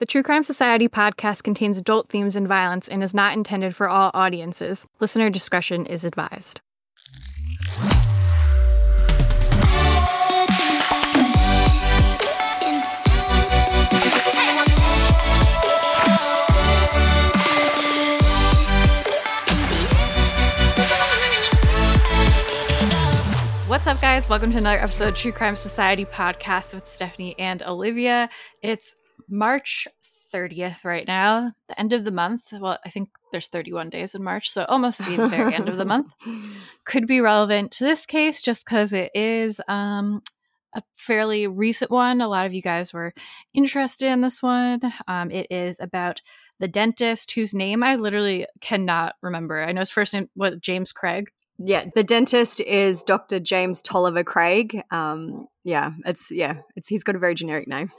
The True Crime Society podcast contains adult themes and violence and is not intended for all audiences. Listener discretion is advised. What's up, guys? Welcome to another episode of True Crime Society podcast with Stephanie and Olivia. It's March 30th right now, the end of the month. Well, I think there's 31 days in March, so almost the very end of the month. Could be relevant to this case just because it is um, a fairly recent one. A lot of you guys were interested in this one. Um, it is about the dentist whose name I literally cannot remember. I know his first name was James Craig. Yeah, the dentist is Dr. James Tolliver Craig. Um, yeah, it's yeah, it's he's got a very generic name.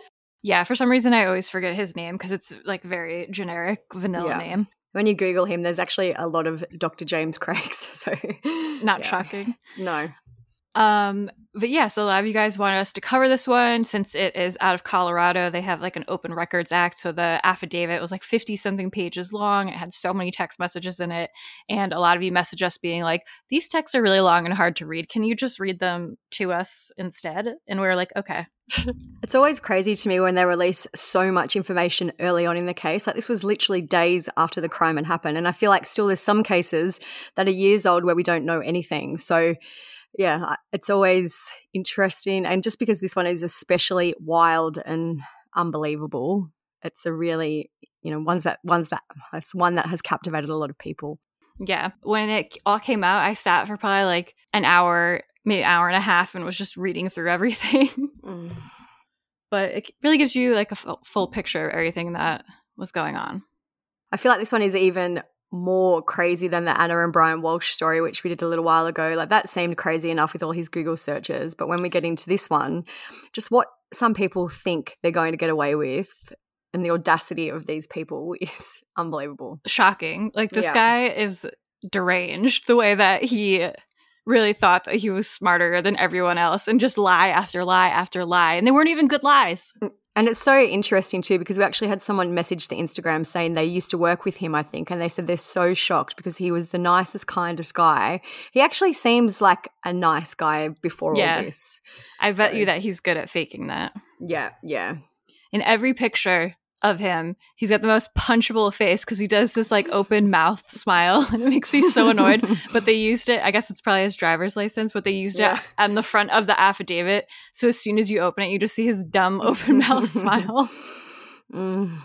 Yeah, for some reason I always forget his name because it's like very generic vanilla Yeah. name. When you Google him, there's actually a lot of Dr. James Craigs. So Not yeah. shocking. No. Um, but yeah, so a lot of you guys wanted us to cover this one since it is out of Colorado. They have like an open records act. So the affidavit was like 50 something pages long. It had so many text messages in it. And a lot of you messaged us being like, these texts are really long and hard to read. Can you just read them to us instead? And we were like, okay. It's always crazy to me when they release so much information early on in the case. Like this was literally days after the crime had happened. And I feel like still there's some cases that are years old where we don't know anything. So yeah, it's always interesting. And just because this one is especially wild and unbelievable, it's a really, you know, ones that ones that it's one that has captivated a lot of people. Yeah. When it all came out, I sat for probably like an hour, maybe hour and a half, and was just reading through everything. Mm. but it really gives you like a full picture of everything that was going on. I feel like this one is even more crazy than the Ana and Brian Walshe story, which we did a little while ago. Like that seemed crazy enough with all his Google searches. But when we get into this one, just what some people think they're going to get away with and the audacity of these people is unbelievable. Shocking. Like this Yeah. guy is deranged the way that he really thought that he was smarter than everyone else and just lie after lie after lie. And they weren't even good lies. Mm, and it's so interesting too because we actually had someone message the Instagram saying they used to work with him, I think, and they said they're so shocked because he was the nicest, kindest guy. He actually seems like a nice guy before Yeah. all this. I bet So- you that he's good at faking that. Yeah, yeah. in every picture of him, he's got the most punchable face because he does this like open mouth smile and it makes me so annoyed. But they used it, I guess it's probably his driver's license, but they used Yeah. it on the front of the affidavit. So as soon as you open it, you just see his dumb open mouth smile. Mm.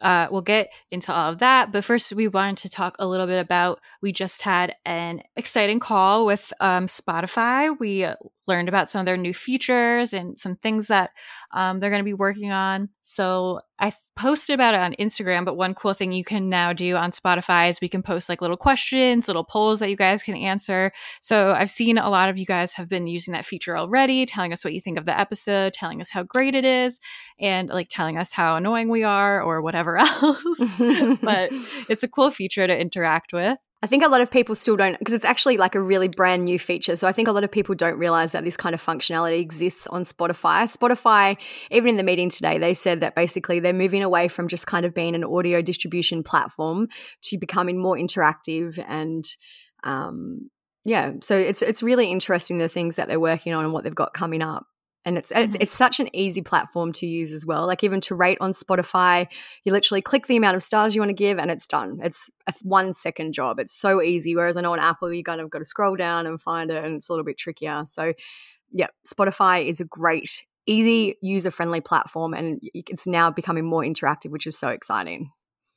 Uh, we'll get into all of that. But first, we wanted to talk a little bit about we just had an exciting call with um, Spotify. We learned about some of their new features and some things that um, they're going to be working on. So I posted about it on Instagram. But one cool thing you can now do on Spotify is we can post like little questions, little polls that you guys can answer. So I've seen a lot of you guys have been using that feature already, telling us what you think of the episode, telling us how great it is, and like telling us how annoying we are or whatever else. but it's a cool feature to interact with. I think a lot of people still don't because it's actually like a really brand new feature. So I think a lot of people don't realize that this kind of functionality exists on Spotify. Spotify, even in the meeting today, they said that basically they're moving away from just kind of being an audio distribution platform to becoming more interactive and um yeah, so it's it's really interesting the things that they're working on and what they've got coming up. And it's, it's Mhm. it's such an easy platform to use as well. Like even to rate on Spotify, you literally click the amount of stars you want to give and it's done. It's a one second job. It's so easy. Whereas I know on Apple, you kind of got to scroll down and find it and it's a little bit trickier. So, yeah, Spotify is a great, easy, user friendly platform and it's now becoming more interactive, which is so exciting.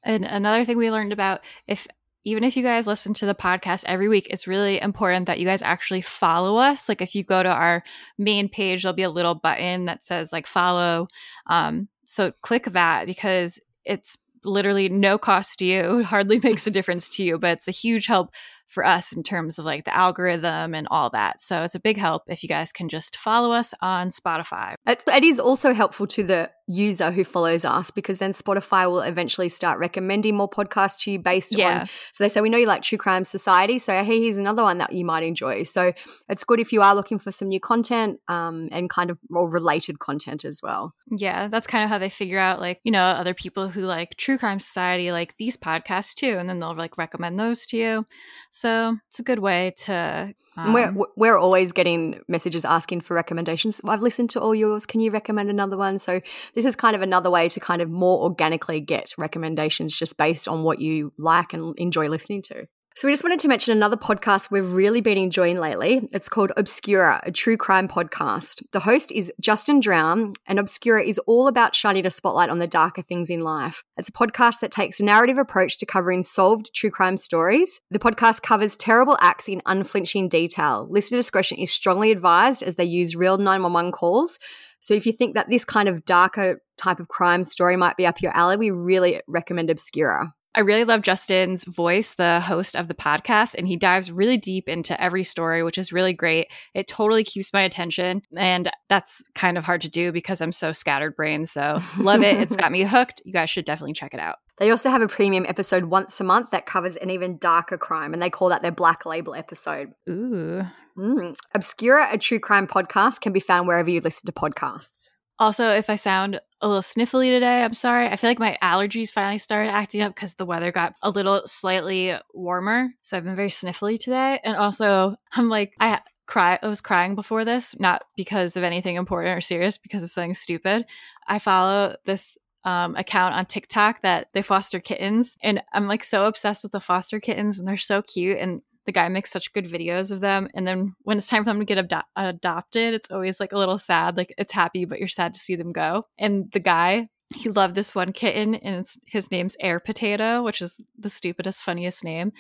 And another thing we learned about if even if you guys listen to the podcast every week, it's really important that you guys actually follow us. Like if you go to our main page, there'll be a little button that says like follow. Um, so click that because it's literally no cost to you. Hardly makes a difference to you, but it's a huge help for us in terms of like the algorithm and all that. So it's a big help if you guys can just follow us on Spotify. It is also helpful to the user who follows us because then Spotify will eventually start recommending more podcasts to you based yeah. on. So they say, We know you like True Crime Society. So hey, here's another one that you might enjoy. So it's good if you are looking for some new content um, and kind of more related content as well. Yeah, that's kind of how they figure out, like, you know, other people who like True Crime Society like these podcasts too. And then they'll like recommend those to you. So it's a good way to. Um, we're, we're always getting messages asking for recommendations. I've listened to all yours. Can you recommend another one? So this is kind of another way to kind of more organically get recommendations just based on what you like and enjoy listening to. So, we just wanted to mention another podcast we've really been enjoying lately. It's called Obscura, a true crime podcast. The host is Justin Drown, and Obscura is all about shining a spotlight on the darker things in life. It's a podcast that takes a narrative approach to covering solved true crime stories. The podcast covers terrible acts in unflinching detail. Listener discretion is strongly advised as they use real 911 calls. So, if you think that this kind of darker type of crime story might be up your alley, we really recommend Obscura. I really love Justin's voice, the host of the podcast, and he dives really deep into every story, which is really great. It totally keeps my attention, and that's kind of hard to do because I'm so scattered brain. So, love it. it's got me hooked. You guys should definitely check it out. They also have a premium episode once a month that covers an even darker crime, and they call that their Black Label episode. Ooh. Mm. Obscura, a true crime podcast, can be found wherever you listen to podcasts. Also, if I sound a little sniffly today, I'm sorry. I feel like my allergies finally started acting up because the weather got a little slightly warmer. So I've been very sniffly today. And also, I'm like, I cry I was crying before this, not because of anything important or serious, because of something stupid. I follow this um, account on TikTok that they foster kittens, and I'm like so obsessed with the foster kittens, and they're so cute. And the guy makes such good videos of them and then when it's time for them to get adopted it's always like a little sad like it's happy but you're sad to see them go. And the guy he loved this one kitten and his name's air potato which is the stupidest funniest name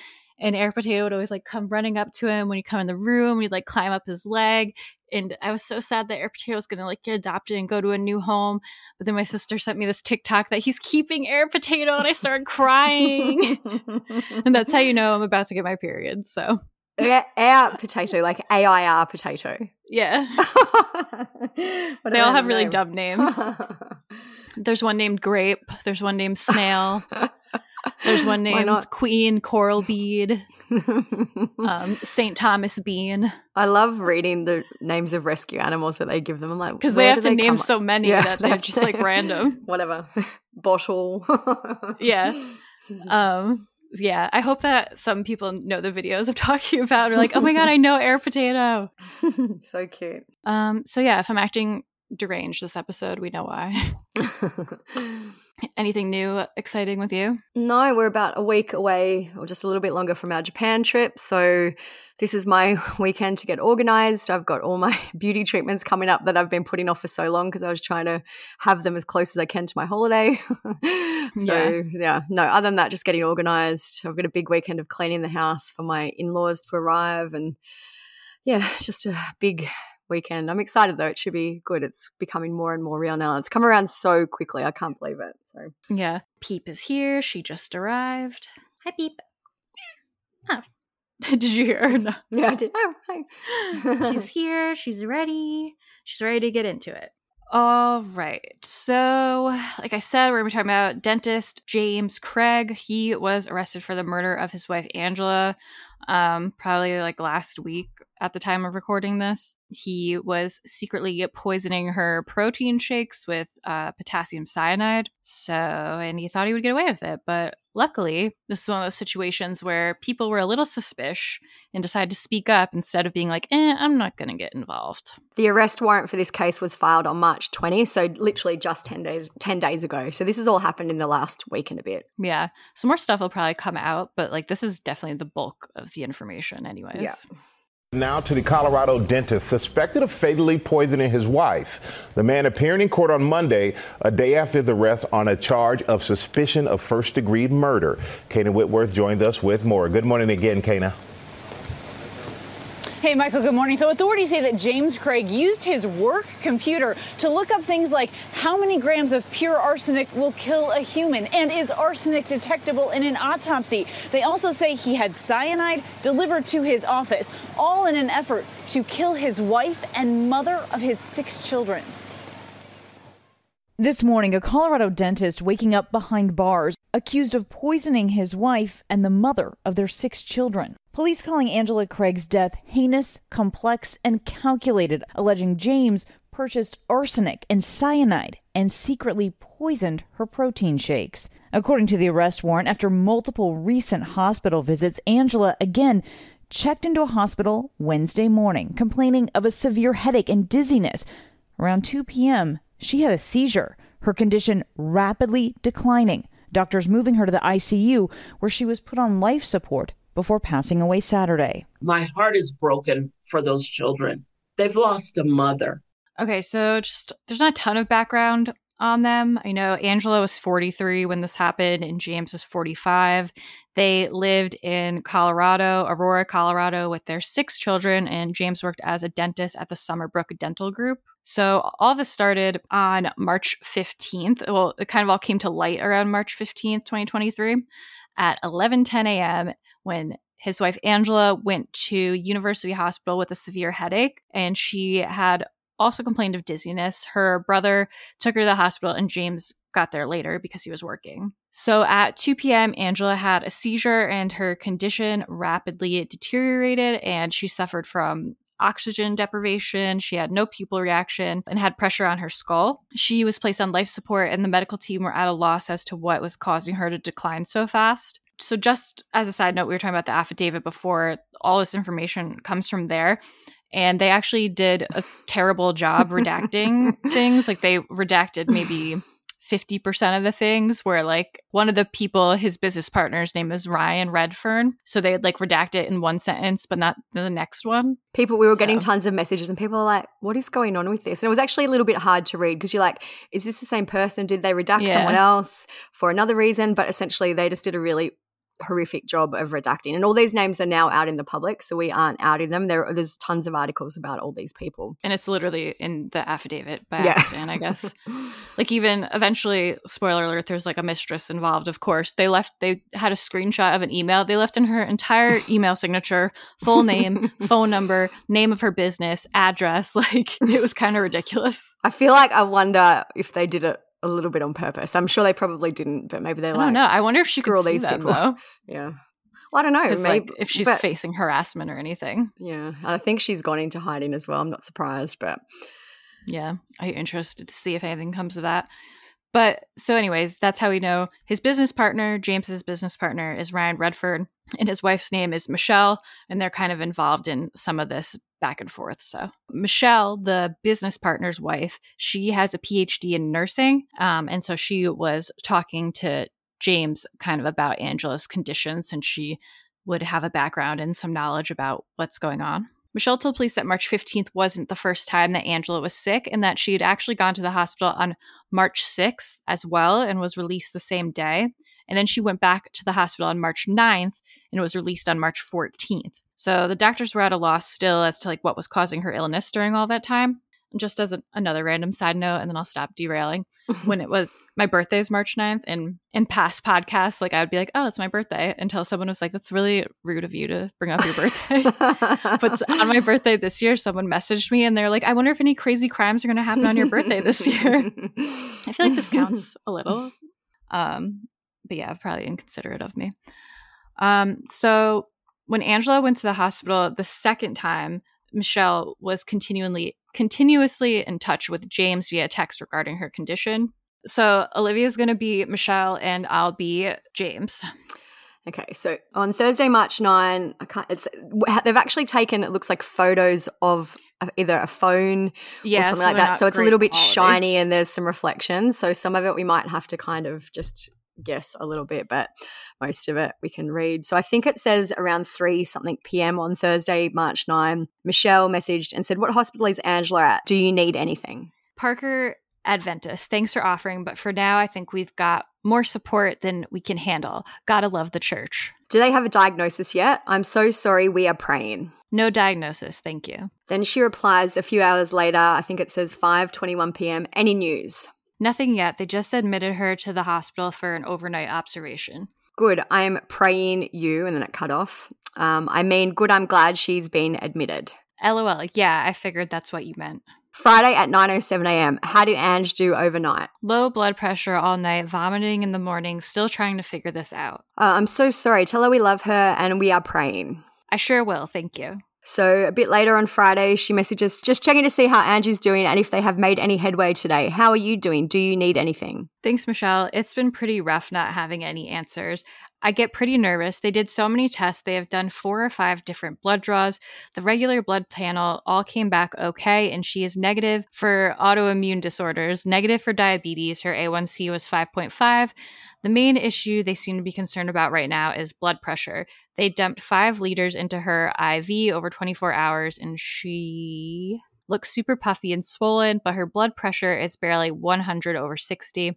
and air potato would always like come running up to him when you come in the room he'd like climb up his leg and I was so sad that Air Potato was gonna like get adopted and go to a new home. But then my sister sent me this TikTok that he's keeping Air Potato, and I started crying. and that's how you know I'm about to get my period. So air potato, like A I R potato. Yeah. they all have really dumb names. There's one named Grape. There's one named Snail. There's one named Queen Coral Bead, um, St. Thomas Bean. I love reading the names of rescue animals that they give them. I'm like, because they have to they name so many yeah, that they have just like random. Whatever. Bottle. yeah. Um, yeah, I hope that some people know the videos I'm talking about. Are like, oh my god, I know air potato. so cute. Um, so yeah, if I'm acting deranged this episode, we know why. Anything new exciting with you? No, we're about a week away or just a little bit longer from our Japan trip. So this is my weekend to get organized. I've got all my beauty treatments coming up that I've been putting off for so long because I was trying to have them as close as I can to my holiday. so yeah. yeah, no, other than that, just getting organized. I've got a big weekend of cleaning the house for my in-laws to arrive and yeah, just a big weekend. I'm excited though. It should be good. It's becoming more and more real now. It's come around so quickly. I can't believe it. So yeah, Peep is here. She just arrived. Hi, Peep. Oh. did you hear her? No. Yeah, I did. Oh, hi. She's here. She's ready. She's ready to get into it. All right. So, like I said, we're going to be talking about dentist James Craig. He was arrested for the murder of his wife, Angela, um, probably like last week at the time of recording this. He was secretly poisoning her protein shakes with uh, potassium cyanide. So, and he thought he would get away with it. But luckily, this is one of those situations where people were a little suspicious and decided to speak up instead of being like, eh, I'm not going to get involved. The arrest warrant for this case was filed on March 20, so literally just 10 days 10 days ago. So this has all happened in the last week and a bit. Yeah. Some more stuff will probably come out, but like this is definitely the bulk of the information anyways. Yeah. Now to the Colorado dentist suspected of fatally poisoning his wife. The man appearing in court on Monday, a day after his arrest, on a charge of suspicion of first degree murder. Kayna Whitworth joined us with more. Good morning again, Kayna. Hey, Michael, good morning. So, authorities say that James Craig used his work computer to look up things like how many grams of pure arsenic will kill a human and is arsenic detectable in an autopsy. They also say he had cyanide delivered to his office, all in an effort to kill his wife and mother of his six children. This morning, a Colorado dentist waking up behind bars, accused of poisoning his wife and the mother of their six children. Police calling Angela Craig's death heinous, complex, and calculated, alleging James purchased arsenic and cyanide and secretly poisoned her protein shakes. According to the arrest warrant, after multiple recent hospital visits, Angela again checked into a hospital Wednesday morning, complaining of a severe headache and dizziness. Around 2 p.m., she had a seizure, her condition rapidly declining. Doctors moving her to the ICU, where she was put on life support before passing away Saturday. My heart is broken for those children. They've lost a mother. Okay, so just there's not a ton of background on them. I know Angela was 43 when this happened, and James was 45. They lived in Colorado, Aurora, Colorado, with their six children, and James worked as a dentist at the Summerbrook Dental Group. So all this started on March 15th. Well, it kind of all came to light around March 15th, 2023, at 11:10 a.m. when his wife Angela went to University Hospital with a severe headache, and she had also complained of dizziness. Her brother took her to the hospital, and James got there later because he was working. So at 2 p.m., Angela had a seizure, and her condition rapidly deteriorated, and she suffered from oxygen deprivation. She had no pupil reaction and had pressure on her skull. She was placed on life support, and the medical team were at a loss as to what was causing her to decline so fast. So, just as a side note, we were talking about the affidavit before. All this information comes from there and they actually did a terrible job redacting things. Like they redacted maybe 50% of the things where like one of the people his business partner's name is Ryan Redfern so they'd like redact it in one sentence but not the next one people we were getting so. tons of messages and people are like what is going on with this and it was actually a little bit hard to read because you're like is this the same person did they redact yeah. someone else for another reason but essentially they just did a really horrific job of redacting. And all these names are now out in the public, so we aren't outing them. There, there's tons of articles about all these people, and it's literally in the affidavit by yeah. accident, I guess. like even eventually, spoiler alert, there's like a mistress involved. Of course, they left. They had a screenshot of an email. They left in her entire email signature, full name, phone number, name of her business, address. Like it was kind of ridiculous. I feel like I wonder if they did it a little bit on purpose. I'm sure they probably didn't, but maybe they're I like, don't know. I wonder if she could these them, people. Though. yeah. Well, I don't know. Maybe like, if she's but, facing harassment or anything. Yeah, I think she's gone into hiding as well. I'm not surprised, but yeah, I'm interested to see if anything comes of that. But so, anyways, that's how we know his business partner, James's business partner, is Ryan Redfern, and his wife's name is Michelle, and they're kind of involved in some of this back and forth. So, Michelle, the business partner's wife, she has a PhD in nursing. Um, and so she was talking to James kind of about Angela's condition since she would have a background and some knowledge about what's going on. Michelle told police that March 15th wasn't the first time that Angela was sick and that she had actually gone to the hospital on March 6th as well and was released the same day. And then she went back to the hospital on March 9th and it was released on March 14th. So the doctors were at a loss still as to like what was causing her illness during all that time. And just as a, another random side note, and then I'll stop derailing. when it was my birthday is March 9th, and in past podcasts, like I would be like, oh, it's my birthday, until someone was like, that's really rude of you to bring up your birthday. but on my birthday this year, someone messaged me and they're like, I wonder if any crazy crimes are going to happen on your birthday this year. I feel like this counts a little. Um, but yeah, probably inconsiderate of me. Um, so when Angela went to the hospital the second time, Michelle was continually continuously in touch with James via text regarding her condition. So Olivia is going to be Michelle and I'll be James. Okay, so on Thursday, March 9, I can't, it's they've actually taken it looks like photos of either a phone yeah, or something like that. So it's a little bit quality. shiny and there's some reflections. So some of it we might have to kind of just guess a little bit, but most of it we can read. So I think it says around 3 something PM on Thursday, March 9, Michelle messaged and said, What hospital is Angela at? Do you need anything? Parker Adventist, thanks for offering, but for now I think we've got more support than we can handle. Gotta love the church. Do they have a diagnosis yet? I'm so sorry, we are praying. No diagnosis, thank you. Then she replies a few hours later, I think it says 5:21 p.m. Any news? Nothing yet. They just admitted her to the hospital for an overnight observation. Good. I am praying you, and then it cut off. Um, I mean, good. I'm glad she's been admitted. LOL. Yeah, I figured that's what you meant. Friday at 9:07 a.m. How did Ange do overnight? Low blood pressure all night, vomiting in the morning, still trying to figure this out. Uh, I'm so sorry. Tell her we love her and we are praying. I sure will, thank you. So a bit later on Friday, she messages just checking to see how Angie's doing and if they have made any headway today. How are you doing? Do you need anything? Thanks, Michelle. It's been pretty rough not having any answers. I get pretty nervous. They did so many tests. They have done four or five different blood draws. The regular blood panel all came back okay, and she is negative for autoimmune disorders, negative for diabetes. Her A1C was 5.5. The main issue they seem to be concerned about right now is blood pressure. They dumped five liters into her IV over 24 hours, and she looks super puffy and swollen, but her blood pressure is barely 100 over 60.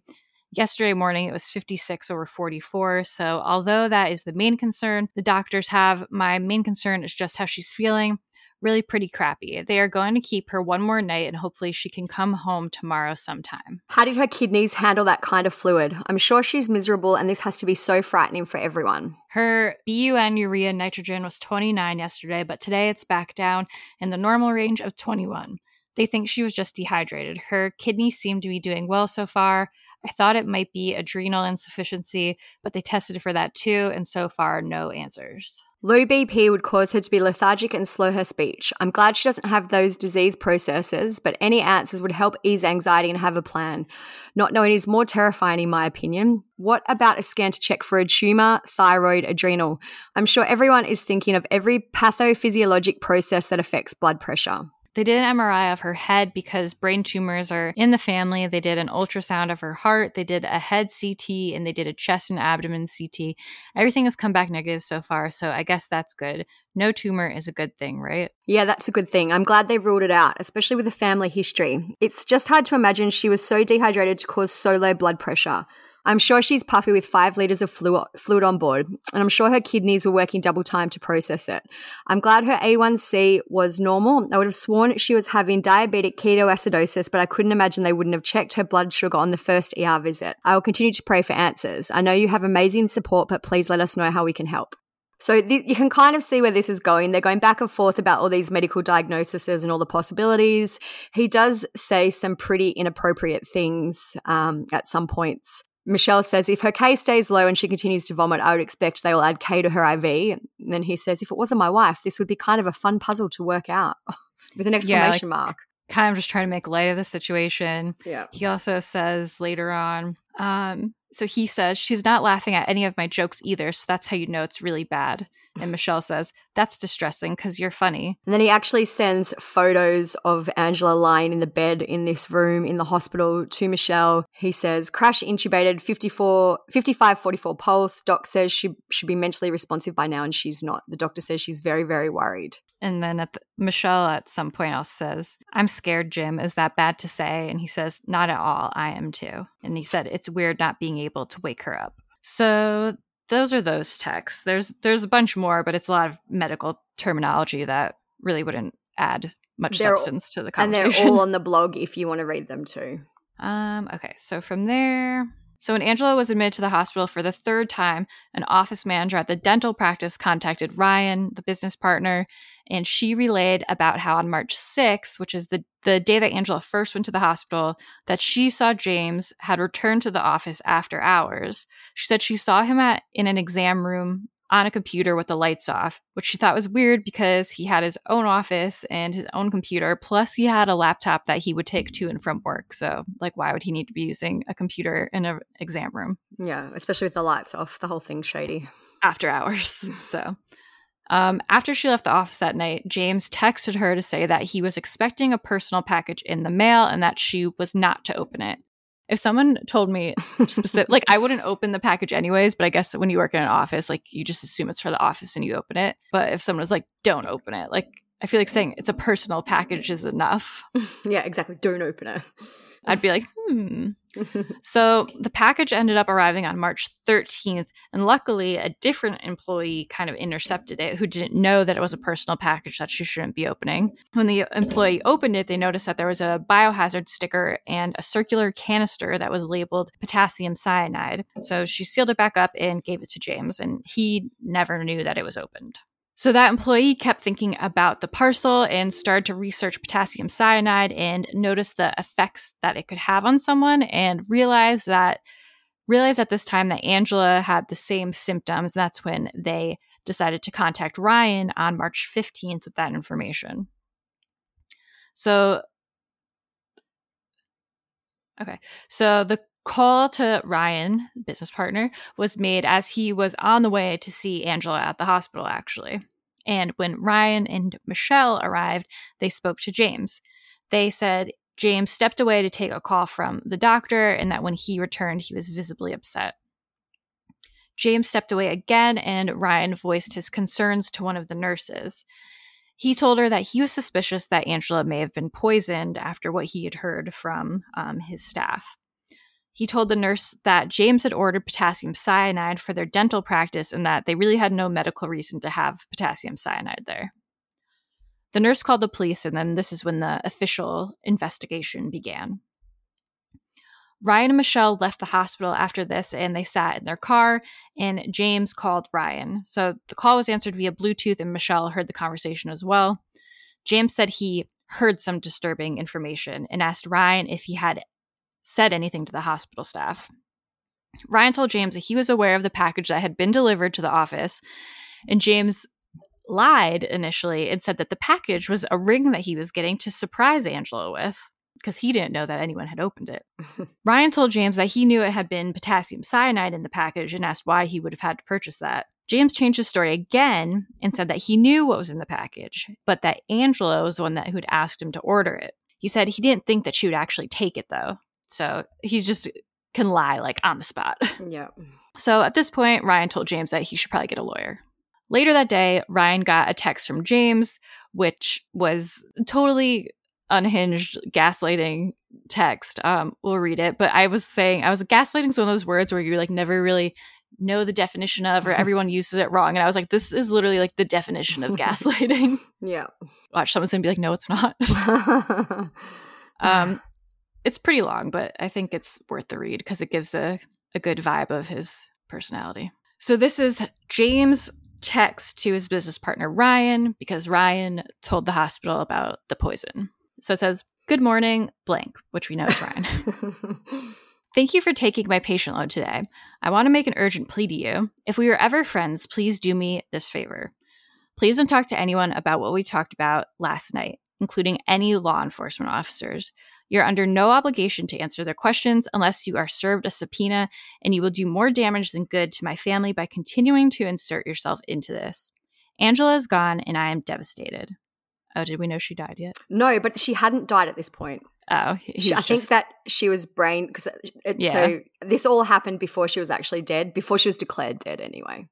Yesterday morning, it was 56 over 44. So, although that is the main concern the doctors have, my main concern is just how she's feeling. Really pretty crappy. They are going to keep her one more night and hopefully she can come home tomorrow sometime. How did her kidneys handle that kind of fluid? I'm sure she's miserable and this has to be so frightening for everyone. Her BUN urea nitrogen was 29 yesterday, but today it's back down in the normal range of 21. They think she was just dehydrated. Her kidneys seem to be doing well so far. I thought it might be adrenal insufficiency, but they tested for that too, and so far, no answers. Low BP would cause her to be lethargic and slow her speech. I'm glad she doesn't have those disease processes, but any answers would help ease anxiety and have a plan. Not knowing is more terrifying, in my opinion. What about a scan to check for a tumor, thyroid, adrenal? I'm sure everyone is thinking of every pathophysiologic process that affects blood pressure. They did an MRI of her head because brain tumors are in the family. They did an ultrasound of her heart. They did a head CT and they did a chest and abdomen CT. Everything has come back negative so far. So I guess that's good. No tumor is a good thing, right? Yeah, that's a good thing. I'm glad they ruled it out, especially with the family history. It's just hard to imagine she was so dehydrated to cause so low blood pressure. I'm sure she's puffy with five litres of fluid on board, and I'm sure her kidneys were working double time to process it. I'm glad her A1C was normal. I would have sworn she was having diabetic ketoacidosis, but I couldn't imagine they wouldn't have checked her blood sugar on the first ER visit. I will continue to pray for answers. I know you have amazing support, but please let us know how we can help. So th- you can kind of see where this is going. They're going back and forth about all these medical diagnoses and all the possibilities. He does say some pretty inappropriate things um, at some points. Michelle says, if her K stays low and she continues to vomit, I would expect they will add K to her IV. And then he says, if it wasn't my wife, this would be kind of a fun puzzle to work out with an exclamation yeah, like, mark. Kind of just trying to make light of the situation. Yeah. He also says later on, um, so he says, she's not laughing at any of my jokes either. So that's how you know it's really bad. And Michelle says, that's distressing because you're funny. And then he actually sends photos of Angela lying in the bed in this room in the hospital to Michelle. He says, crash intubated, 54, 55, 44 pulse. Doc says she should be mentally responsive by now, and she's not. The doctor says she's very, very worried. And then at the, Michelle at some point else says, I'm scared, Jim. Is that bad to say? And he says, Not at all. I am too. And he said, It's weird not being able to wake her up. So those are those texts. There's there's a bunch more, but it's a lot of medical terminology that really wouldn't add much they're substance to the conversation. And they're all on the blog if you want to read them too. Um, okay, so from there, so when Angela was admitted to the hospital for the third time, an office manager at the dental practice contacted Ryan, the business partner, and she relayed about how on March 6th, which is the, the day that Angela first went to the hospital, that she saw James had returned to the office after hours. She said she saw him at in an exam room on a computer with the lights off, which she thought was weird because he had his own office and his own computer. Plus, he had a laptop that he would take to and from work. So, like, why would he need to be using a computer in an exam room? Yeah, especially with the lights off. The whole thing's shady. After hours. So, um, after she left the office that night, James texted her to say that he was expecting a personal package in the mail and that she was not to open it. If someone told me specific, like I wouldn't open the package anyways, but I guess when you work in an office, like you just assume it's for the office and you open it. But if someone was like, "Don't open it," like I feel like saying it's a personal package is enough. yeah, exactly. Don't open it. I'd be like, hmm. so the package ended up arriving on March 13th, and luckily, a different employee kind of intercepted it who didn't know that it was a personal package that she shouldn't be opening. When the employee opened it, they noticed that there was a biohazard sticker and a circular canister that was labeled potassium cyanide. So she sealed it back up and gave it to James, and he never knew that it was opened. So that employee kept thinking about the parcel and started to research potassium cyanide and noticed the effects that it could have on someone and realized that realized at this time that Angela had the same symptoms. That's when they decided to contact Ryan on March 15th with that information. So Okay. So the call to Ryan, business partner, was made as he was on the way to see Angela at the hospital, actually. And when Ryan and Michelle arrived, they spoke to James. They said James stepped away to take a call from the doctor and that when he returned, he was visibly upset. James stepped away again, and Ryan voiced his concerns to one of the nurses. He told her that he was suspicious that Angela may have been poisoned after what he had heard from um, his staff. He told the nurse that James had ordered potassium cyanide for their dental practice and that they really had no medical reason to have potassium cyanide there. The nurse called the police, and then this is when the official investigation began. Ryan and Michelle left the hospital after this and they sat in their car, and James called Ryan. So the call was answered via Bluetooth, and Michelle heard the conversation as well. James said he heard some disturbing information and asked Ryan if he had said anything to the hospital staff. Ryan told James that he was aware of the package that had been delivered to the office, and James lied initially and said that the package was a ring that he was getting to surprise Angela with because he didn't know that anyone had opened it. Ryan told James that he knew it had been potassium cyanide in the package and asked why he would have had to purchase that. James changed his story again and said that he knew what was in the package, but that Angela was the one that who'd asked him to order it. He said he didn't think that she would actually take it though. So he's just can lie like on the spot. Yeah. So at this point, Ryan told James that he should probably get a lawyer. Later that day, Ryan got a text from James, which was totally unhinged gaslighting text. Um, we'll read it. But I was saying, I was gaslighting is one of those words where you like never really know the definition of, or everyone uses it wrong. And I was like, this is literally like the definition of gaslighting. yeah. Watch someone's gonna be like, no, it's not. um, it's pretty long, but I think it's worth the read because it gives a, a good vibe of his personality. So this is James text to his business partner Ryan because Ryan told the hospital about the poison. So it says, Good morning, blank, which we know is Ryan. Thank you for taking my patient load today. I want to make an urgent plea to you. If we were ever friends, please do me this favor. Please don't talk to anyone about what we talked about last night, including any law enforcement officers. You're under no obligation to answer their questions unless you are served a subpoena, and you will do more damage than good to my family by continuing to insert yourself into this. Angela is gone, and I am devastated. Oh, did we know she died yet? No, but she hadn't died at this point. Oh, she, I just... think that she was brain because yeah. so this all happened before she was actually dead, before she was declared dead, anyway.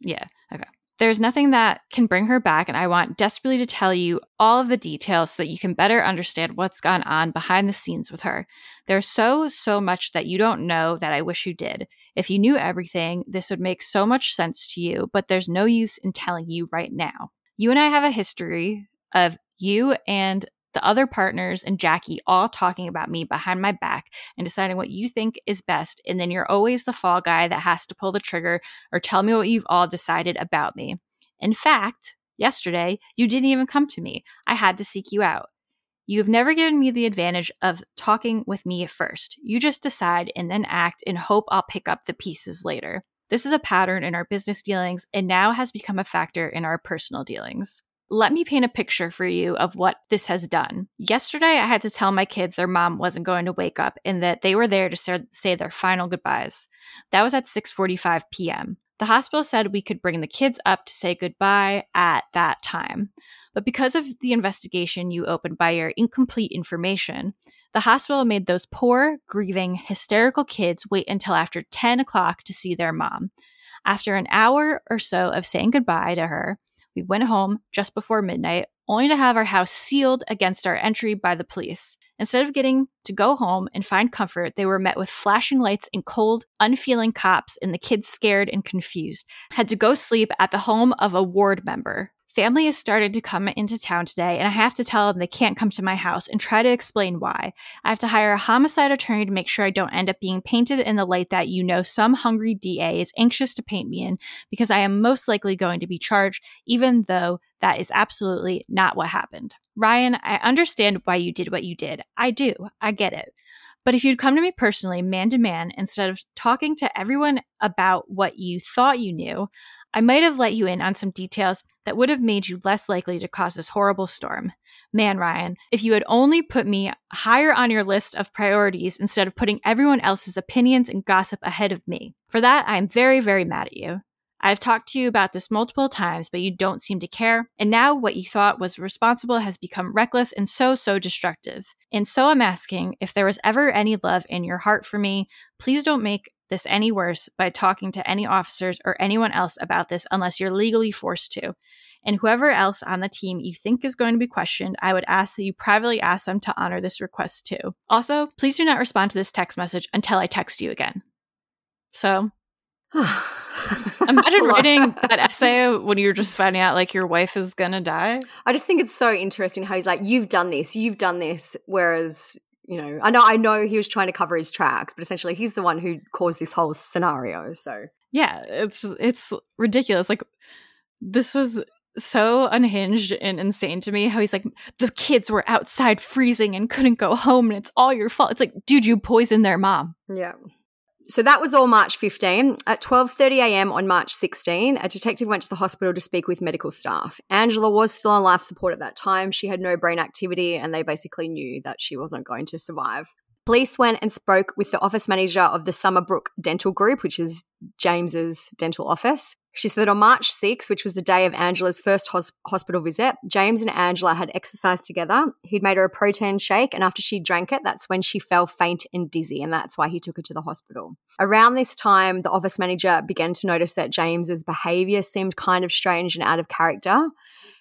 Yeah. Okay. There's nothing that can bring her back, and I want desperately to tell you all of the details so that you can better understand what's gone on behind the scenes with her. There's so, so much that you don't know that I wish you did. If you knew everything, this would make so much sense to you, but there's no use in telling you right now. You and I have a history of you and the other partners and Jackie all talking about me behind my back and deciding what you think is best. And then you're always the fall guy that has to pull the trigger or tell me what you've all decided about me. In fact, yesterday, you didn't even come to me. I had to seek you out. You've never given me the advantage of talking with me first. You just decide and then act and hope I'll pick up the pieces later. This is a pattern in our business dealings and now has become a factor in our personal dealings. Let me paint a picture for you of what this has done. Yesterday, I had to tell my kids their mom wasn't going to wake up and that they were there to say their final goodbyes. That was at 6:45 p.m. The hospital said we could bring the kids up to say goodbye at that time. But because of the investigation you opened by your incomplete information, the hospital made those poor, grieving, hysterical kids wait until after 10 o'clock to see their mom. After an hour or so of saying goodbye to her, we went home just before midnight, only to have our house sealed against our entry by the police. Instead of getting to go home and find comfort, they were met with flashing lights and cold, unfeeling cops, and the kids scared and confused. Had to go sleep at the home of a ward member. Family has started to come into town today, and I have to tell them they can't come to my house and try to explain why. I have to hire a homicide attorney to make sure I don't end up being painted in the light that you know some hungry DA is anxious to paint me in because I am most likely going to be charged, even though that is absolutely not what happened. Ryan, I understand why you did what you did. I do. I get it. But if you'd come to me personally, man to man, instead of talking to everyone about what you thought you knew, I might have let you in on some details that would have made you less likely to cause this horrible storm. Man, Ryan, if you had only put me higher on your list of priorities instead of putting everyone else's opinions and gossip ahead of me. For that, I am very, very mad at you. I've talked to you about this multiple times, but you don't seem to care. And now what you thought was responsible has become reckless and so, so destructive. And so I'm asking if there was ever any love in your heart for me, please don't make this any worse by talking to any officers or anyone else about this unless you're legally forced to. And whoever else on the team you think is going to be questioned, I would ask that you privately ask them to honor this request too. Also, please do not respond to this text message until I text you again. So, imagine writing that essay when you're just finding out like your wife is gonna die. I just think it's so interesting how he's like, "You've done this, you've done this," whereas you know, I know, I know he was trying to cover his tracks, but essentially he's the one who caused this whole scenario. So yeah, it's it's ridiculous. Like this was so unhinged and insane to me how he's like the kids were outside freezing and couldn't go home and it's all your fault it's like dude you poisoned their mom yeah so that was all March 15. At 12:30 a.m. on March 16, a detective went to the hospital to speak with medical staff. Angela was still on life support at that time. She had no brain activity and they basically knew that she wasn't going to survive. Police went and spoke with the office manager of the Summerbrook Dental Group, which is James's dental office. She said that on March 6, which was the day of Angela's first hos- hospital visit, James and Angela had exercised together. He'd made her a protein shake, and after she drank it, that's when she fell faint and dizzy, and that's why he took her to the hospital. Around this time, the office manager began to notice that James's behavior seemed kind of strange and out of character.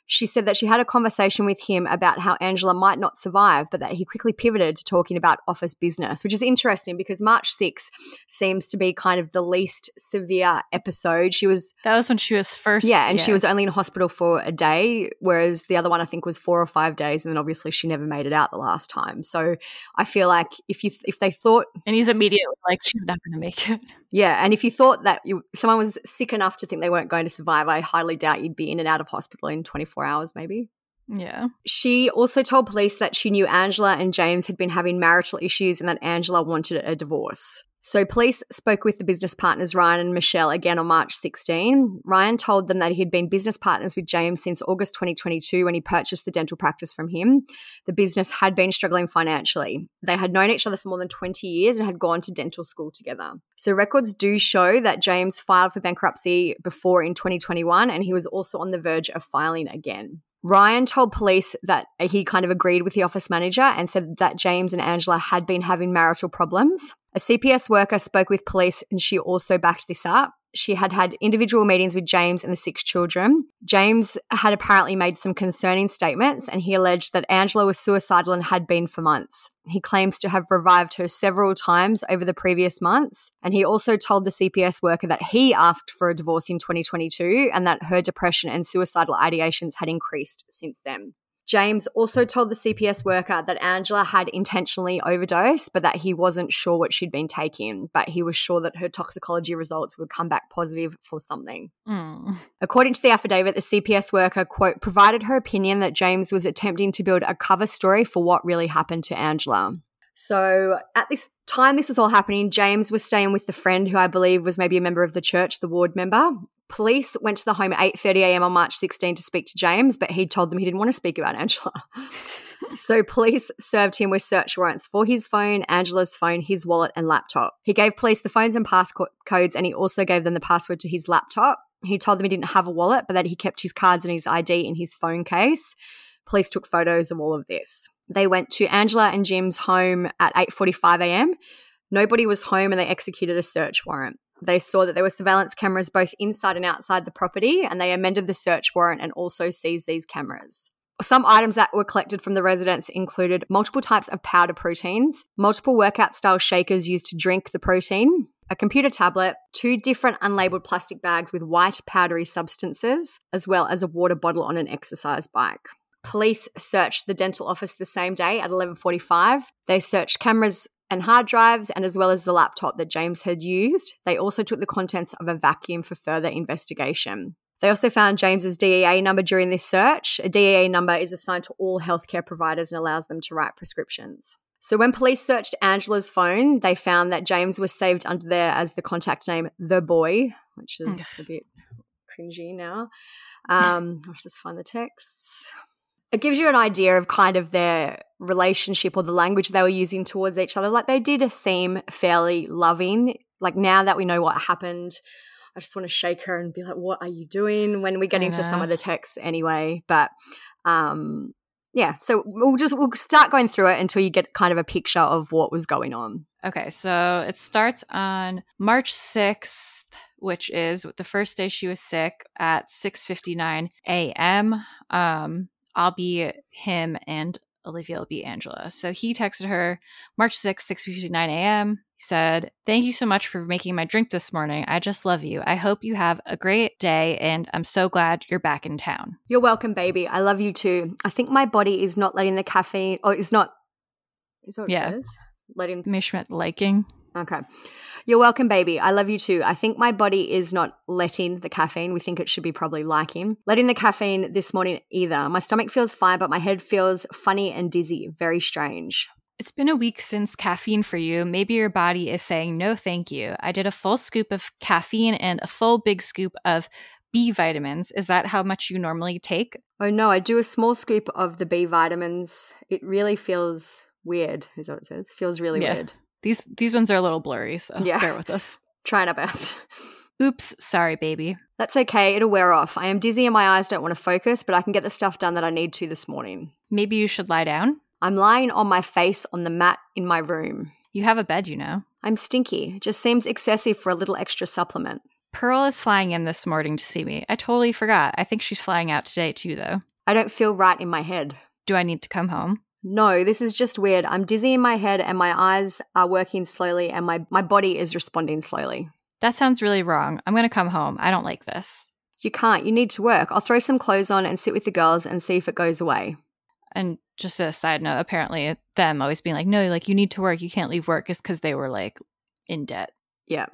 She said that she had a conversation with him about how Angela might not survive, but that he quickly pivoted to talking about office business, which is interesting because March 6 seems to be kind of the least severe episode. She was. That was when she was first. Yeah, and yeah. she was only in hospital for a day, whereas the other one I think was four or five days. And then obviously she never made it out the last time. So I feel like if you if they thought. And he's immediately like, she's not going to make it. Yeah, and if you thought that you, someone was sick enough to think they weren't going to survive, I highly doubt you'd be in and out of hospital in 24 hours, maybe. Yeah. She also told police that she knew Angela and James had been having marital issues and that Angela wanted a divorce. So, police spoke with the business partners Ryan and Michelle again on March 16. Ryan told them that he had been business partners with James since August 2022 when he purchased the dental practice from him. The business had been struggling financially. They had known each other for more than 20 years and had gone to dental school together. So, records do show that James filed for bankruptcy before in 2021, and he was also on the verge of filing again. Ryan told police that he kind of agreed with the office manager and said that James and Angela had been having marital problems. A CPS worker spoke with police and she also backed this up. She had had individual meetings with James and the six children. James had apparently made some concerning statements and he alleged that Angela was suicidal and had been for months. He claims to have revived her several times over the previous months. And he also told the CPS worker that he asked for a divorce in 2022 and that her depression and suicidal ideations had increased since then. James also told the CPS worker that Angela had intentionally overdosed, but that he wasn't sure what she'd been taking, but he was sure that her toxicology results would come back positive for something. Mm. According to the affidavit, the CPS worker, quote, provided her opinion that James was attempting to build a cover story for what really happened to Angela. So at this time this was all happening, James was staying with the friend who I believe was maybe a member of the church, the ward member. Police went to the home at 8:30 a.m. on March 16 to speak to James, but he told them he didn't want to speak about Angela. so police served him with search warrants for his phone, Angela's phone, his wallet, and laptop. He gave police the phones and passcodes, and he also gave them the password to his laptop. He told them he didn't have a wallet, but that he kept his cards and his ID in his phone case. Police took photos of all of this. They went to Angela and Jim's home at 8:45 a.m. Nobody was home and they executed a search warrant. They saw that there were surveillance cameras both inside and outside the property, and they amended the search warrant and also seized these cameras. Some items that were collected from the residents included multiple types of powder proteins, multiple workout style shakers used to drink the protein, a computer tablet, two different unlabeled plastic bags with white powdery substances, as well as a water bottle on an exercise bike. Police searched the dental office the same day at 11:45. They searched cameras and hard drives and as well as the laptop that James had used. They also took the contents of a vacuum for further investigation. They also found James's DEA number during this search. A DEA number is assigned to all healthcare providers and allows them to write prescriptions. So when police searched Angela's phone, they found that James was saved under there as the contact name The Boy, which is a bit cringy now. Um, I'll just find the texts. It gives you an idea of kind of their relationship or the language they were using towards each other. Like they did seem fairly loving. Like now that we know what happened, I just want to shake her and be like, "What are you doing?" When we get into some of the texts, anyway. But um, yeah, so we'll just we'll start going through it until you get kind of a picture of what was going on. Okay, so it starts on March 6th, which is the first day she was sick at 6:59 a.m. Um, I'll be him and Olivia will be Angela. So he texted her March 6th, 6:59 a.m. He said, "Thank you so much for making my drink this morning. I just love you. I hope you have a great day and I'm so glad you're back in town." You're welcome, baby. I love you too. I think my body is not letting the caffeine oh, or is not is that what Yeah. it says? Letting Mishmet liking. Okay. You're welcome, baby. I love you too. I think my body is not letting the caffeine. We think it should be probably liking. Letting the caffeine this morning either. My stomach feels fine, but my head feels funny and dizzy. Very strange. It's been a week since caffeine for you. Maybe your body is saying no thank you. I did a full scoop of caffeine and a full big scoop of B vitamins. Is that how much you normally take? Oh no, I do a small scoop of the B vitamins. It really feels weird, is what it says. Feels really Yeah. weird. These these ones are a little blurry, so Yeah. bear with us. Trying our best. Oops, sorry, baby. That's okay. It'll wear off. I am dizzy and my eyes don't want to focus, but I can get the stuff done that I need to this morning. Maybe you should lie down. I'm lying on my face on the mat in my room. You have a bed, you know. I'm stinky. It just seems excessive for a little extra supplement. Pearl is flying in this morning to see me. I totally forgot. I think she's flying out today too, though. I don't feel right in my head. Do I need to come home? No, this is just weird. I'm dizzy in my head and my eyes are working slowly and my, my body is responding slowly. That sounds really wrong. I'm going to come home. I don't like this. You can't. You need to work. I'll throw some clothes on and sit with the girls and see if it goes away. And just a side note, apparently them always being like, no, like you need to work. You can't leave work is because they were like in debt. Yeah.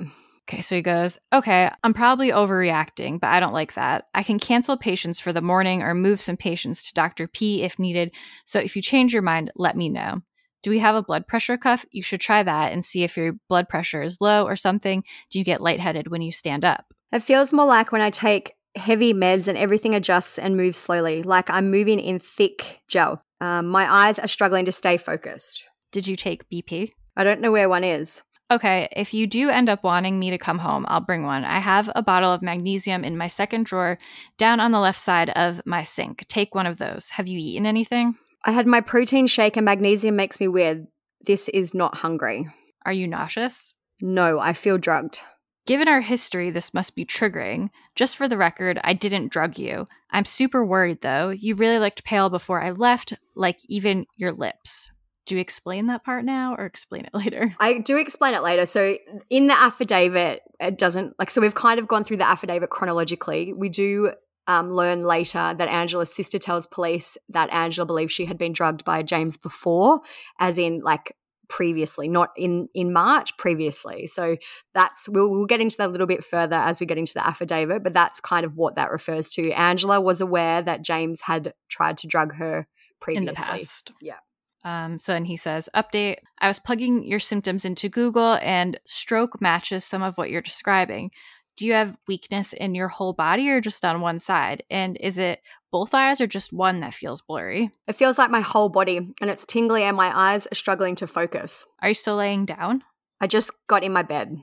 Okay, so he goes, Okay, I'm probably overreacting, but I don't like that. I can cancel patients for the morning or move some patients to Dr. P if needed. So if you change your mind, let me know. Do we have a blood pressure cuff? You should try that and see if your blood pressure is low or something. Do you get lightheaded when you stand up? It feels more like when I take heavy meds and everything adjusts and moves slowly, like I'm moving in thick gel. Um, my eyes are struggling to stay focused. Did you take BP? I don't know where one is. Okay, if you do end up wanting me to come home, I'll bring one. I have a bottle of magnesium in my second drawer down on the left side of my sink. Take one of those. Have you eaten anything? I had my protein shake and magnesium makes me weird. This is not hungry. Are you nauseous? No, I feel drugged. Given our history, this must be triggering. Just for the record, I didn't drug you. I'm super worried though. You really looked pale before I left, like even your lips. Do you explain that part now or explain it later? I do explain it later. So in the affidavit, it doesn't like so we've kind of gone through the affidavit chronologically. We do um, learn later that Angela's sister tells police that Angela believes she had been drugged by James before, as in like previously, not in in March previously. So that's we'll, we'll get into that a little bit further as we get into the affidavit, but that's kind of what that refers to. Angela was aware that James had tried to drug her previously. In the past. Yeah. Um, so, and he says, update I was plugging your symptoms into Google and stroke matches some of what you're describing. Do you have weakness in your whole body or just on one side? And is it both eyes or just one that feels blurry? It feels like my whole body and it's tingly and my eyes are struggling to focus. Are you still laying down? I just got in my bed.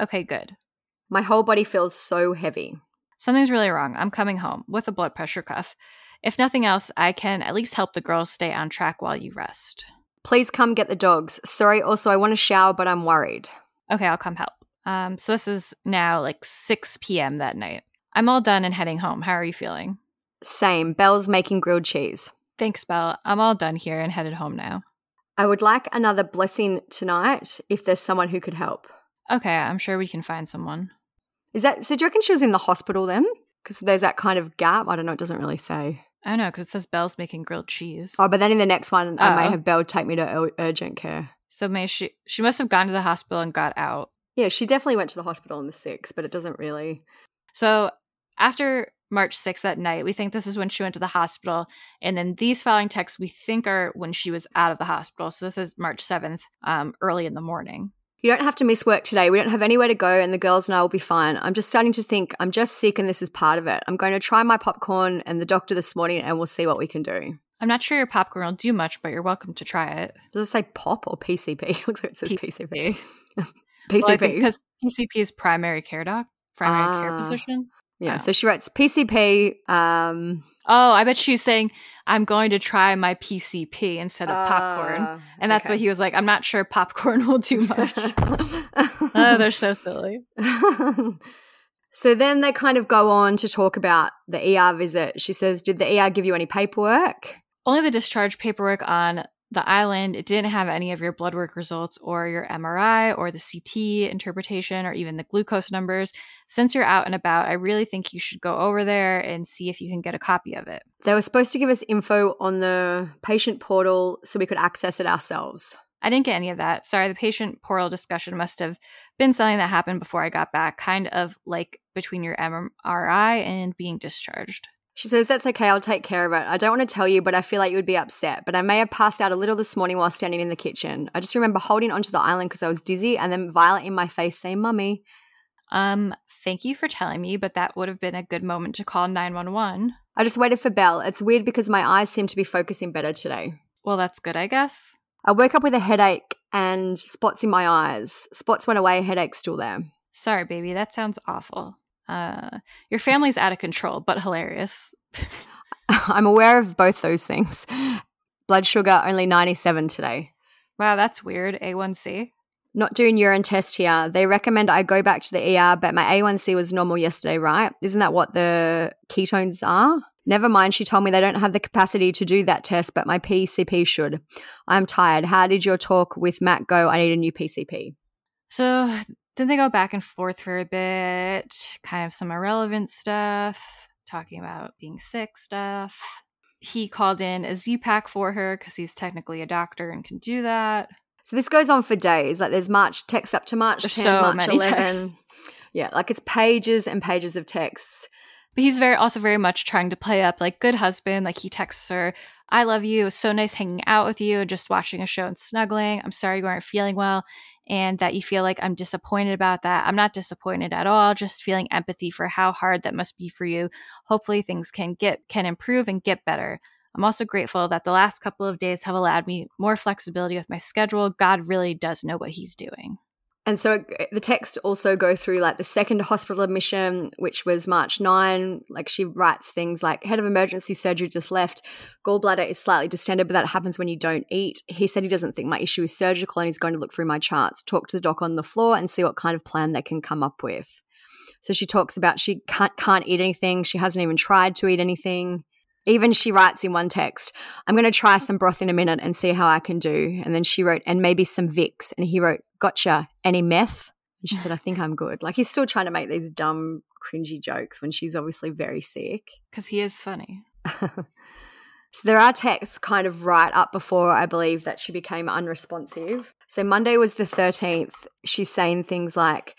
Okay, good. My whole body feels so heavy. Something's really wrong. I'm coming home with a blood pressure cuff. If nothing else, I can at least help the girls stay on track while you rest. Please come get the dogs. Sorry, also, I want to shower, but I'm worried. Okay, I'll come help. Um, so this is now like 6 p.m. that night. I'm all done and heading home. How are you feeling? Same. Belle's making grilled cheese. Thanks, Belle. I'm all done here and headed home now. I would like another blessing tonight if there's someone who could help. Okay, I'm sure we can find someone. Is that so? Do you reckon she was in the hospital then? Because there's that kind of gap. I don't know. It doesn't really say. I don't know because it says Belle's making grilled cheese. Oh, but then in the next one, I may Oh. have Belle take me to ur- urgent care. So may she she must have gone to the hospital and got out. Yeah, she definitely went to the hospital on the 6th, but it doesn't really. So after March 6th that night, we think this is when she went to the hospital. And then these following texts we think are when she was out of the hospital. So this is March 7th, um, early in the morning. You don't have to miss work today. We don't have anywhere to go, and the girls and I will be fine. I'm just starting to think I'm just sick, and this is part of it. I'm going to try my popcorn and the doctor this morning, and we'll see what we can do. I'm not sure your popcorn will do much, but you're welcome to try it. Does it say pop or PCP? It Looks like it says PCP. PCP. Well, because PCP is primary care doc, primary care physician. yeah. Oh. So she writes PCP. Um, Oh, I bet she's saying I'm going to try my PCP instead of popcorn. uh, And that's what he was like. I'm not sure popcorn will do much. oh, they're so silly. so then they kind of go on to talk about the ER visit. She says, Did the ER give you any paperwork? Only the discharge paperwork on the island. It didn't have any of your blood work results or your MRI or the CT interpretation or even the glucose numbers. Since you're out and about, I really think you should go over there and see if you can get a copy of it. They were supposed to give us info on the patient portal so we could access it ourselves. I didn't get any of that. Sorry, the patient portal discussion must have been something that happened before I got back, kind of like between your MRI and being discharged. She says, That's okay, I'll take care of it. I don't want to tell you, but I feel like you would be upset. But I may have passed out a little this morning while standing in the kitchen. I just remember holding onto the island because I was dizzy and then Violet in my face saying, Mummy. Um, thank you for telling me, but that would have been a good moment to call 911. I just waited for Belle. It's weird because my eyes seem to be focusing better today. Well, that's good, I guess. I woke up with a headache and spots in my eyes. Spots went away, headache's still there. Sorry, baby, that sounds awful. Uh, your family's out of control, but hilarious. I'm aware of both those things. Blood sugar only 97 today. Wow, that's weird. A1C. Not doing urine test here. They recommend I go back to the ER, but my A1C was normal yesterday, right? Isn't that what the ketones are? Never mind, she told me they don't have the capacity to do that test, but my PCP should. I'm tired. How did your talk with Matt go? I need a new PCP. So then they go back and forth for a bit, kind of some irrelevant stuff, talking about being sick stuff. He called in a Z pack for her because he's technically a doctor and can do that. So this goes on for days. Like there's March text up to March There's 10, so March many 11. texts. Yeah, like it's pages and pages of texts. But he's very also very much trying to play up like good husband. Like he texts her, I love you. It was so nice hanging out with you and just watching a show and snuggling. I'm sorry you aren't feeling well and that you feel like I'm disappointed about that. I'm not disappointed at all, just feeling empathy for how hard that must be for you. Hopefully things can get can improve and get better. I'm also grateful that the last couple of days have allowed me more flexibility with my schedule. God really does know what he's doing. And so the text also go through like the second hospital admission, which was March 9. Like she writes things like head of emergency surgery just left. Gallbladder is slightly distended, but that happens when you don't eat. He said he doesn't think my issue is surgical and he's going to look through my charts, talk to the doc on the floor and see what kind of plan they can come up with. So she talks about she can't, can't eat anything. She hasn't even tried to eat anything. Even she writes in one text, I'm going to try some broth in a minute and see how I can do. And then she wrote, and maybe some Vicks. And he wrote, Gotcha. Any meth? And she said, I think I'm good. Like he's still trying to make these dumb, cringy jokes when she's obviously very sick. Because he is funny. So there are texts kind of right up before I believe that she became unresponsive. So Monday was the 13th. She's saying things like,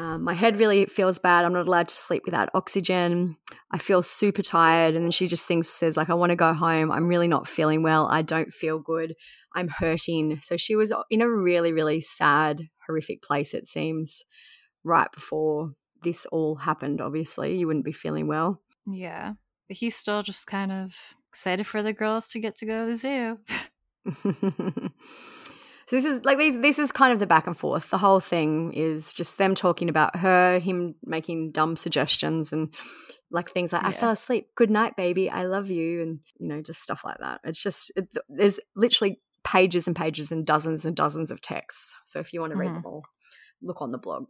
um, my head really feels bad. I'm not allowed to sleep without oxygen. I feel super tired. And then she just thinks, says, like, I want to go home. I'm really not feeling well. I don't feel good. I'm hurting. So she was in a really, really sad, horrific place, it seems, right before this all happened. Obviously, you wouldn't be feeling well. Yeah. But he's still just kind of excited for the girls to get to go to the zoo. so this is like these this is kind of the back and forth. The whole thing is just them talking about her, him making dumb suggestions and like things like I fell asleep. Good night, baby. I love you and you know just stuff like that. It's just it, there's literally pages and pages and dozens and dozens of texts. So if you want to read Mhm. them all, look on the blog.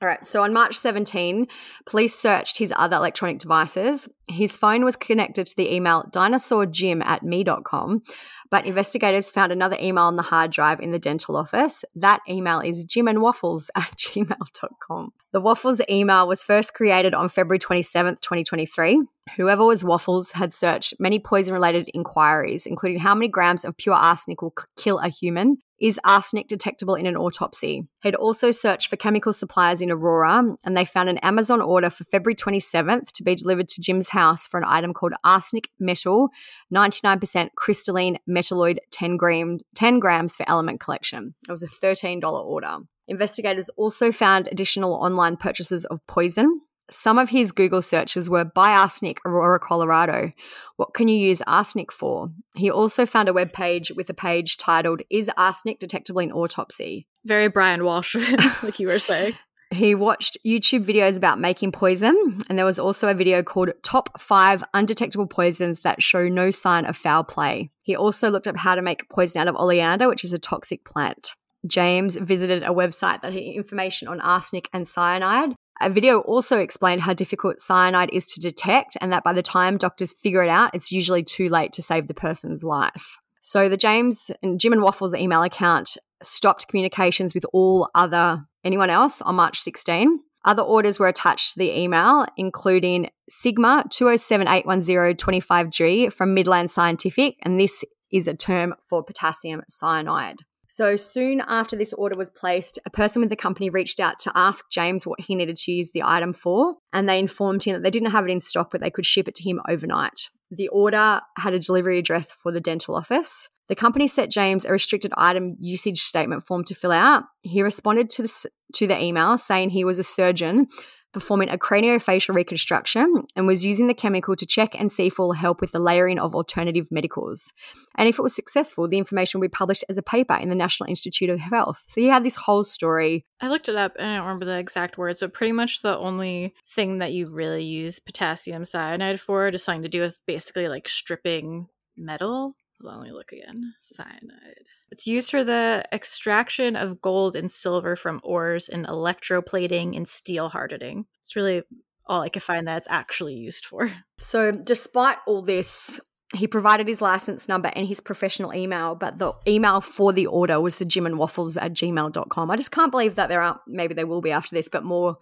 All right. So on March 17, police searched his other electronic devices. His phone was connected to the email dinosaurjim at me.com, but investigators found another email on the hard drive in the dental office. That email is jimandwaffles at gmail.com. The Waffles email was first created on February 27th, 2023. Whoever was Waffles had searched many poison related inquiries, including how many grams of pure arsenic will kill a human, is arsenic detectable in an autopsy? He'd also searched for chemical suppliers in Aurora, and they found an Amazon order for February 27th to be delivered to Jim's house for an item called arsenic metal, 99% crystalline metalloid, 10, gram, 10 grams for element collection. It was a $13 order. Investigators also found additional online purchases of poison, some of his Google searches were buy arsenic, Aurora, Colorado. What can you use arsenic for? He also found a web page with a page titled Is Arsenic Detectable in Autopsy? Very Brian Walshe, like you were saying. He watched YouTube videos about making poison, and there was also a video called Top 5 Undetectable Poisons That Show No Sign of Foul Play. He also looked up how to make poison out of oleander, which is a toxic plant. James visited a website that had information on arsenic and cyanide, a video also explained how difficult cyanide is to detect, and that by the time doctors figure it out, it's usually too late to save the person's life. So the James and Jim and Waffles email account stopped communications with all other anyone else on March 16. Other orders were attached to the email, including Sigma 207811025G from Midland Scientific, and this is a term for potassium cyanide. So soon after this order was placed, a person with the company reached out to ask James what he needed to use the item for, and they informed him that they didn't have it in stock, but they could ship it to him overnight. The order had a delivery address for the dental office. The company sent James a restricted item usage statement form to fill out. He responded to the, to the email saying he was a surgeon performing a craniofacial reconstruction and was using the chemical to check and see if it will help with the layering of alternative medicals. And if it was successful, the information will be published as a paper in the National Institute of Health. So you had this whole story. I looked it up and I don't remember the exact words, but pretty much the only thing that you really use potassium cyanide for is something to do with basically like stripping metal. Hold on, let me look again. Cyanide. It's used for the extraction of gold and silver from ores and electroplating and steel hardening. It's really all I could find that it's actually used for. So, despite all this, he provided his license number and his professional email, but the email for the order was the Jim and Waffles at gmail.com. I just can't believe that there aren't, maybe there will be after this, but more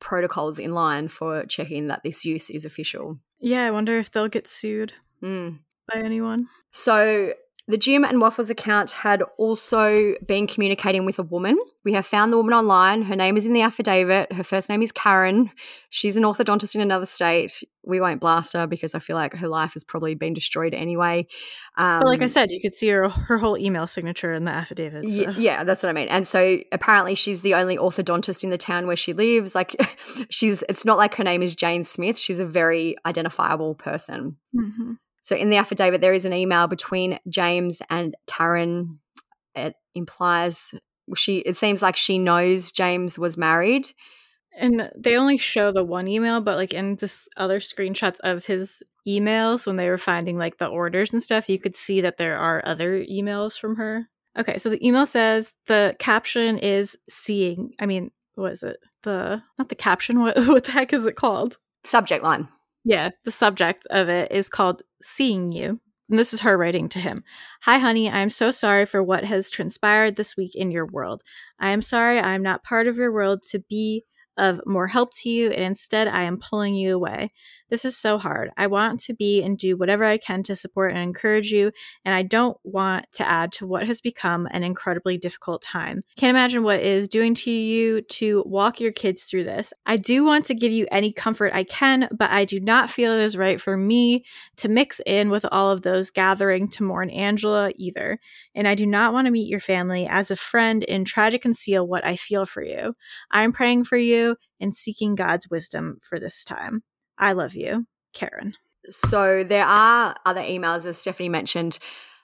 protocols in line for checking that this use is official. Yeah, I wonder if they'll get sued mm. By anyone. So, the Jim and Waffles account had also been communicating with a woman. We have found the woman online. Her name is in the affidavit. Her first name is Karen. She's an orthodontist in another state. We won't blast her because I feel like her life has probably been destroyed anyway. Um, but like I said, you could see her her whole email signature in the affidavit. So. Y- yeah, that's what I mean. And so apparently she's the only orthodontist in the town where she lives. Like she's, it's not like her name is Jane Smith. She's a very identifiable person. Mm-hmm. So in the affidavit, there is an email between James and Karen. It implies she. It seems like she knows James was married. And they only show the one email, but like in this other screenshots of his emails when they were finding like the orders and stuff, you could see that there are other emails from her. Okay, so the email says the caption is seeing. I mean, what is it? The not the caption. What what the heck is it called? Subject line. Yeah, the subject of it is called Seeing You. And this is her writing to him. Hi, honey. I am so sorry for what has transpired this week in your world. I am sorry I am not part of your world to be of more help to you, and instead I am pulling you away. This is so hard. I want to be and do whatever I can to support and encourage you, and I don't want to add to what has become an incredibly difficult time. Can't imagine what it is doing to you to walk your kids through this. I do want to give you any comfort I can, but I do not feel it is right for me to mix in with all of those gathering to mourn Angela either. And I do not want to meet your family as a friend and try to conceal what I feel for you. I'm praying for you and seeking God's wisdom for this time. I love you, Karen. So there are other emails, as Stephanie mentioned.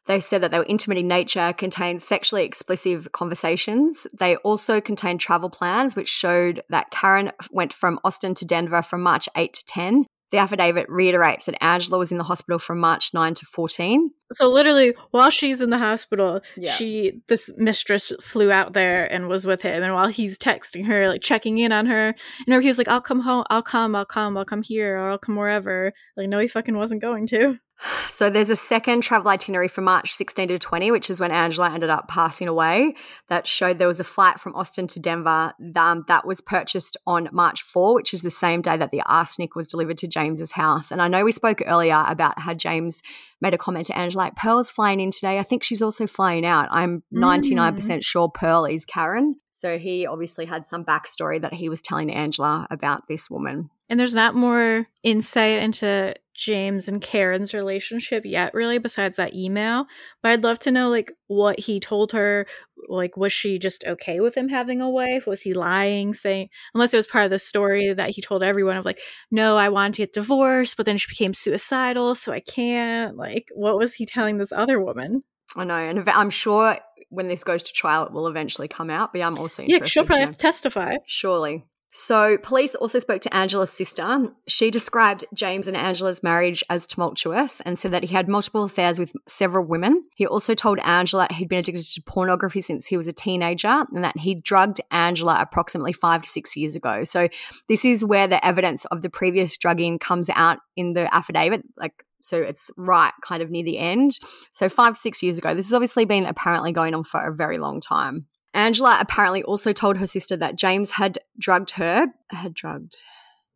They said that they were intimate in nature, contained sexually explicit conversations. They also contained travel plans, which showed that Karen went from Austin to Denver from March 8 to 10. The affidavit reiterates that Angela was in the hospital from March 9 to 14. So literally, while she's in the hospital, Yeah. she this mistress flew out there and was with him. And while he's texting her, like checking in on her, and whenever he was like, "I'll come home, I'll come, I'll come, I'll come here, or I'll come wherever," like no, he fucking wasn't going to. So there's a second travel itinerary from March 16 to 20, which is when Angela ended up passing away, that showed there was a flight from Austin to Denver um, that was purchased on March 4, which is the same day that the arsenic was delivered to James's house. And I know we spoke earlier about how James made a comment to Angela, like, Pearl's flying in today. I think she's also flying out. I'm 99% sure Pearl is Karen. So he obviously had some backstory that he was telling Angela about this woman. And there's not more insight into James and Karen's relationship yet, really, besides that email. But I'd love to know, like, what he told her. Like, was she just okay with him having a wife? Was he lying, saying, unless it was part of the story that he told everyone of, like, no, I wanted to get divorced, but then she became suicidal, so I can't. Like, what was he telling this other woman? I know. And I'm sure when this goes to trial, it will eventually come out. But I'm also Yeah, she'll probably have to testify. Surely. So, police also spoke to Angela's sister. She described James and Angela's marriage as tumultuous and said that he had multiple affairs with several women. He also told Angela he'd been addicted to pornography since he was a teenager and that he drugged Angela approximately five to six years ago. So, this is where the evidence of the previous drugging comes out in the affidavit. Like, so it's right kind of near the end. So, five to six years ago, this has obviously been apparently going on for a very long time. Angela apparently also told her sister that James had drugged her, had drugged.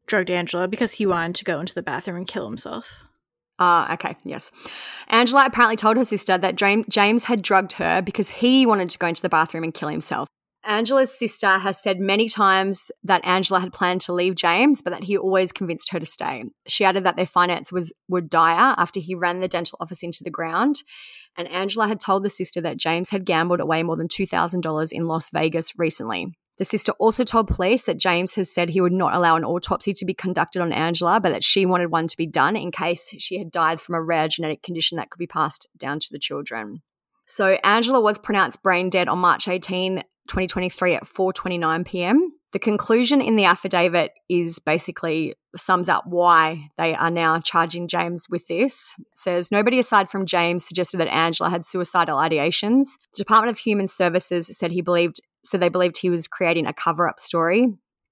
Drugged Angela because he wanted to go into the bathroom and kill himself. Ah, okay, yes. Angela apparently told her sister that James, James had drugged her because he wanted to go into the bathroom and kill himself. Angela's sister has said many times that Angela had planned to leave James, but that he always convinced her to stay. She added that their finance was were dire after he ran the dental office into the ground. And Angela had told the sister that James had gambled away more than $2,000 in Las Vegas recently. The sister also told police that James has said he would not allow an autopsy to be conducted on Angela, but that she wanted one to be done in case she had died from a rare genetic condition that could be passed down to the children. So Angela was pronounced brain dead on March 18, 2023 at 4:29 p.m. The conclusion in the affidavit is basically sums up why they are now charging James with this. It says nobody aside from James suggested that Angela had suicidal ideations. The Department of Human Services said he believed so they believed he was creating a cover-up story.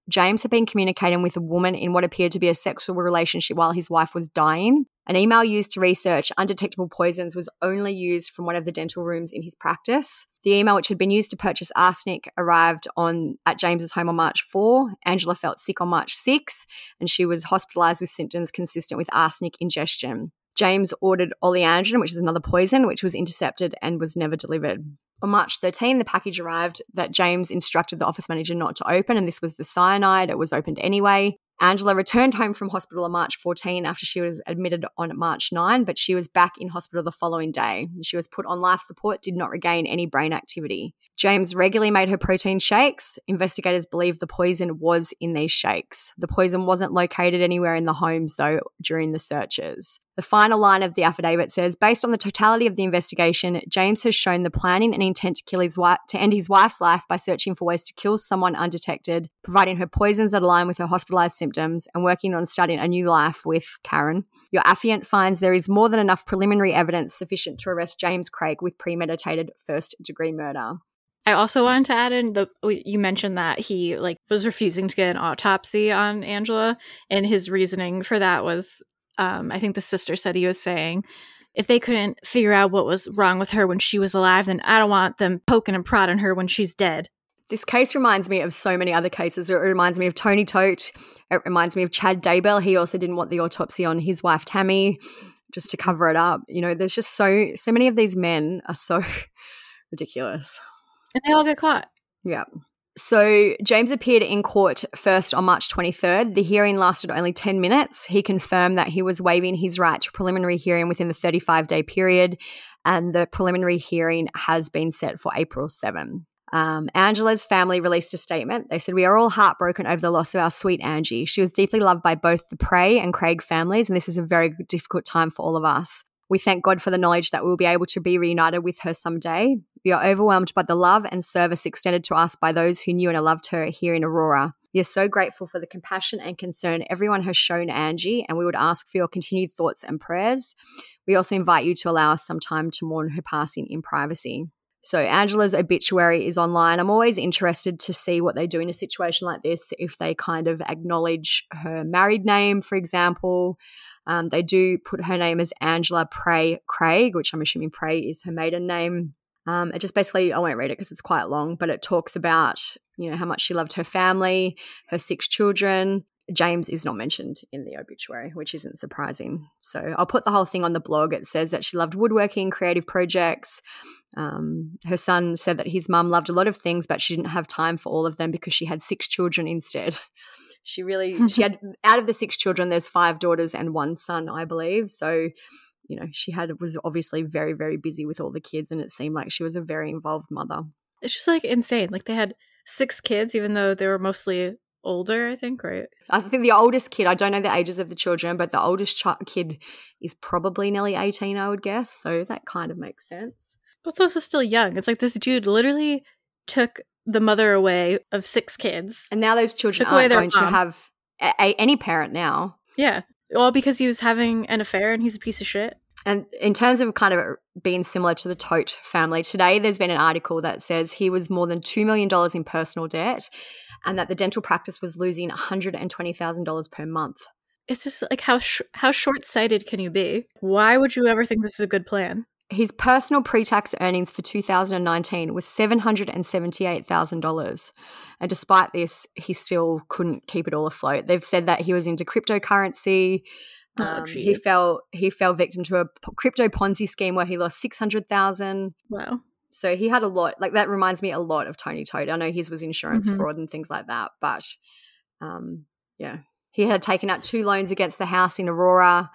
James had been communicating with a woman in what appeared to be a sexual relationship while his wife was dying. An email used to research undetectable poisons was only used from one of the dental rooms in his practice. The email, which had been used to purchase arsenic, arrived on at James's home on March 4. Angela felt sick on March 6, and she was hospitalized with symptoms consistent with arsenic ingestion. James ordered oleandrin, which is another poison, which was intercepted and was never delivered. On March 13, the package arrived that James instructed the office manager not to open, and this was the cyanide. It was opened anyway. Angela returned home from hospital on March 14 after she was admitted on March 9, but she was back in hospital the following day. She was put on life support, did not regain any brain activity. James regularly made her protein shakes. Investigators believe the poison was in these shakes. The poison wasn't located anywhere in the homes, though, during the searches. The final line of the affidavit says, based on the totality of the investigation, James has shown the planning and intent to kill his wife to end his wife's life by searching for ways to kill someone undetected, providing her poisons that align with her hospitalized symptoms, and working on starting a new life with Karen. Your affiant finds there is more than enough preliminary evidence sufficient to arrest James Craig with premeditated first degree murder. I also wanted to add in the you mentioned that he like was refusing to get an autopsy on Angela, and his reasoning for that was, um, I think the sister said he was saying, if they couldn't figure out what was wrong with her when she was alive, then I don't want them poking and prodding her when she's dead. This case reminds me of so many other cases. It reminds me of Tony Todt. It reminds me of Chad Daybell. He also didn't want the autopsy on his wife Tammy, just to cover it up. You know, there's just so so many of these men are so ridiculous. And they all get caught. Yeah. So James appeared in court first on March 23rd. The hearing lasted only 10 minutes. He confirmed that he was waiving his right to preliminary hearing within the 35 day period, and the preliminary hearing has been set for April 7. Um, Angela's family released a statement. They said, We are all heartbroken over the loss of our sweet Angie. She was deeply loved by both the Prey and Craig families, and this is a very difficult time for all of us. We thank God for the knowledge that we'll be able to be reunited with her someday. We are overwhelmed by the love and service extended to us by those who knew and loved her here in Aurora. We are so grateful for the compassion and concern everyone has shown Angie, and we would ask for your continued thoughts and prayers. We also invite you to allow us some time to mourn her passing in privacy. So, Angela's obituary is online. I'm always interested to see what they do in a situation like this, if they kind of acknowledge her married name, for example. Um, they do put her name as Angela Prey Craig, which I'm assuming Prey is her maiden name. Um, it just basically, I won't read it because it's quite long, but it talks about, you know, how much she loved her family, her six children, James is not mentioned in the obituary, which isn't surprising. So I'll put the whole thing on the blog. It says that she loved woodworking, creative projects. Um, her son said that his mum loved a lot of things, but she didn't have time for all of them because she had six children instead. She really, she had, out of the six children, there's five daughters and one son, I believe. So, you know, she had, was obviously very, very busy with all the kids and it seemed like she was a very involved mother. It's just like insane. Like they had six kids, even though they were mostly older, I think, right? I think the oldest kid, I don't know the ages of the children, but the oldest ch- kid is probably nearly 18, I would guess. So that kind of makes sense. But it's also still young. It's like this dude literally took the mother away of six kids. And now those children aren't going mom. to have a- a- any parent now. Yeah. All because he was having an affair and he's a piece of shit. And in terms of kind of being similar to the Todt family, today there's been an article that says he was more than $2 million in personal debt and that the dental practice was losing $120,000 per month. It's just like how sh- how short-sighted can you be? Why would you ever think this is a good plan? His personal pre-tax earnings for 2019 was $778,000. And despite this, he still couldn't keep it all afloat. They've said that he was into cryptocurrency, Oh, um, he fell he fell victim to a crypto Ponzi scheme where he lost six hundred thousand. Wow. So he had a lot. Like that reminds me a lot of Tony Todt. I know his was insurance mm-hmm. fraud and things like that, but um, yeah, he had taken out two loans against the house in Aurora.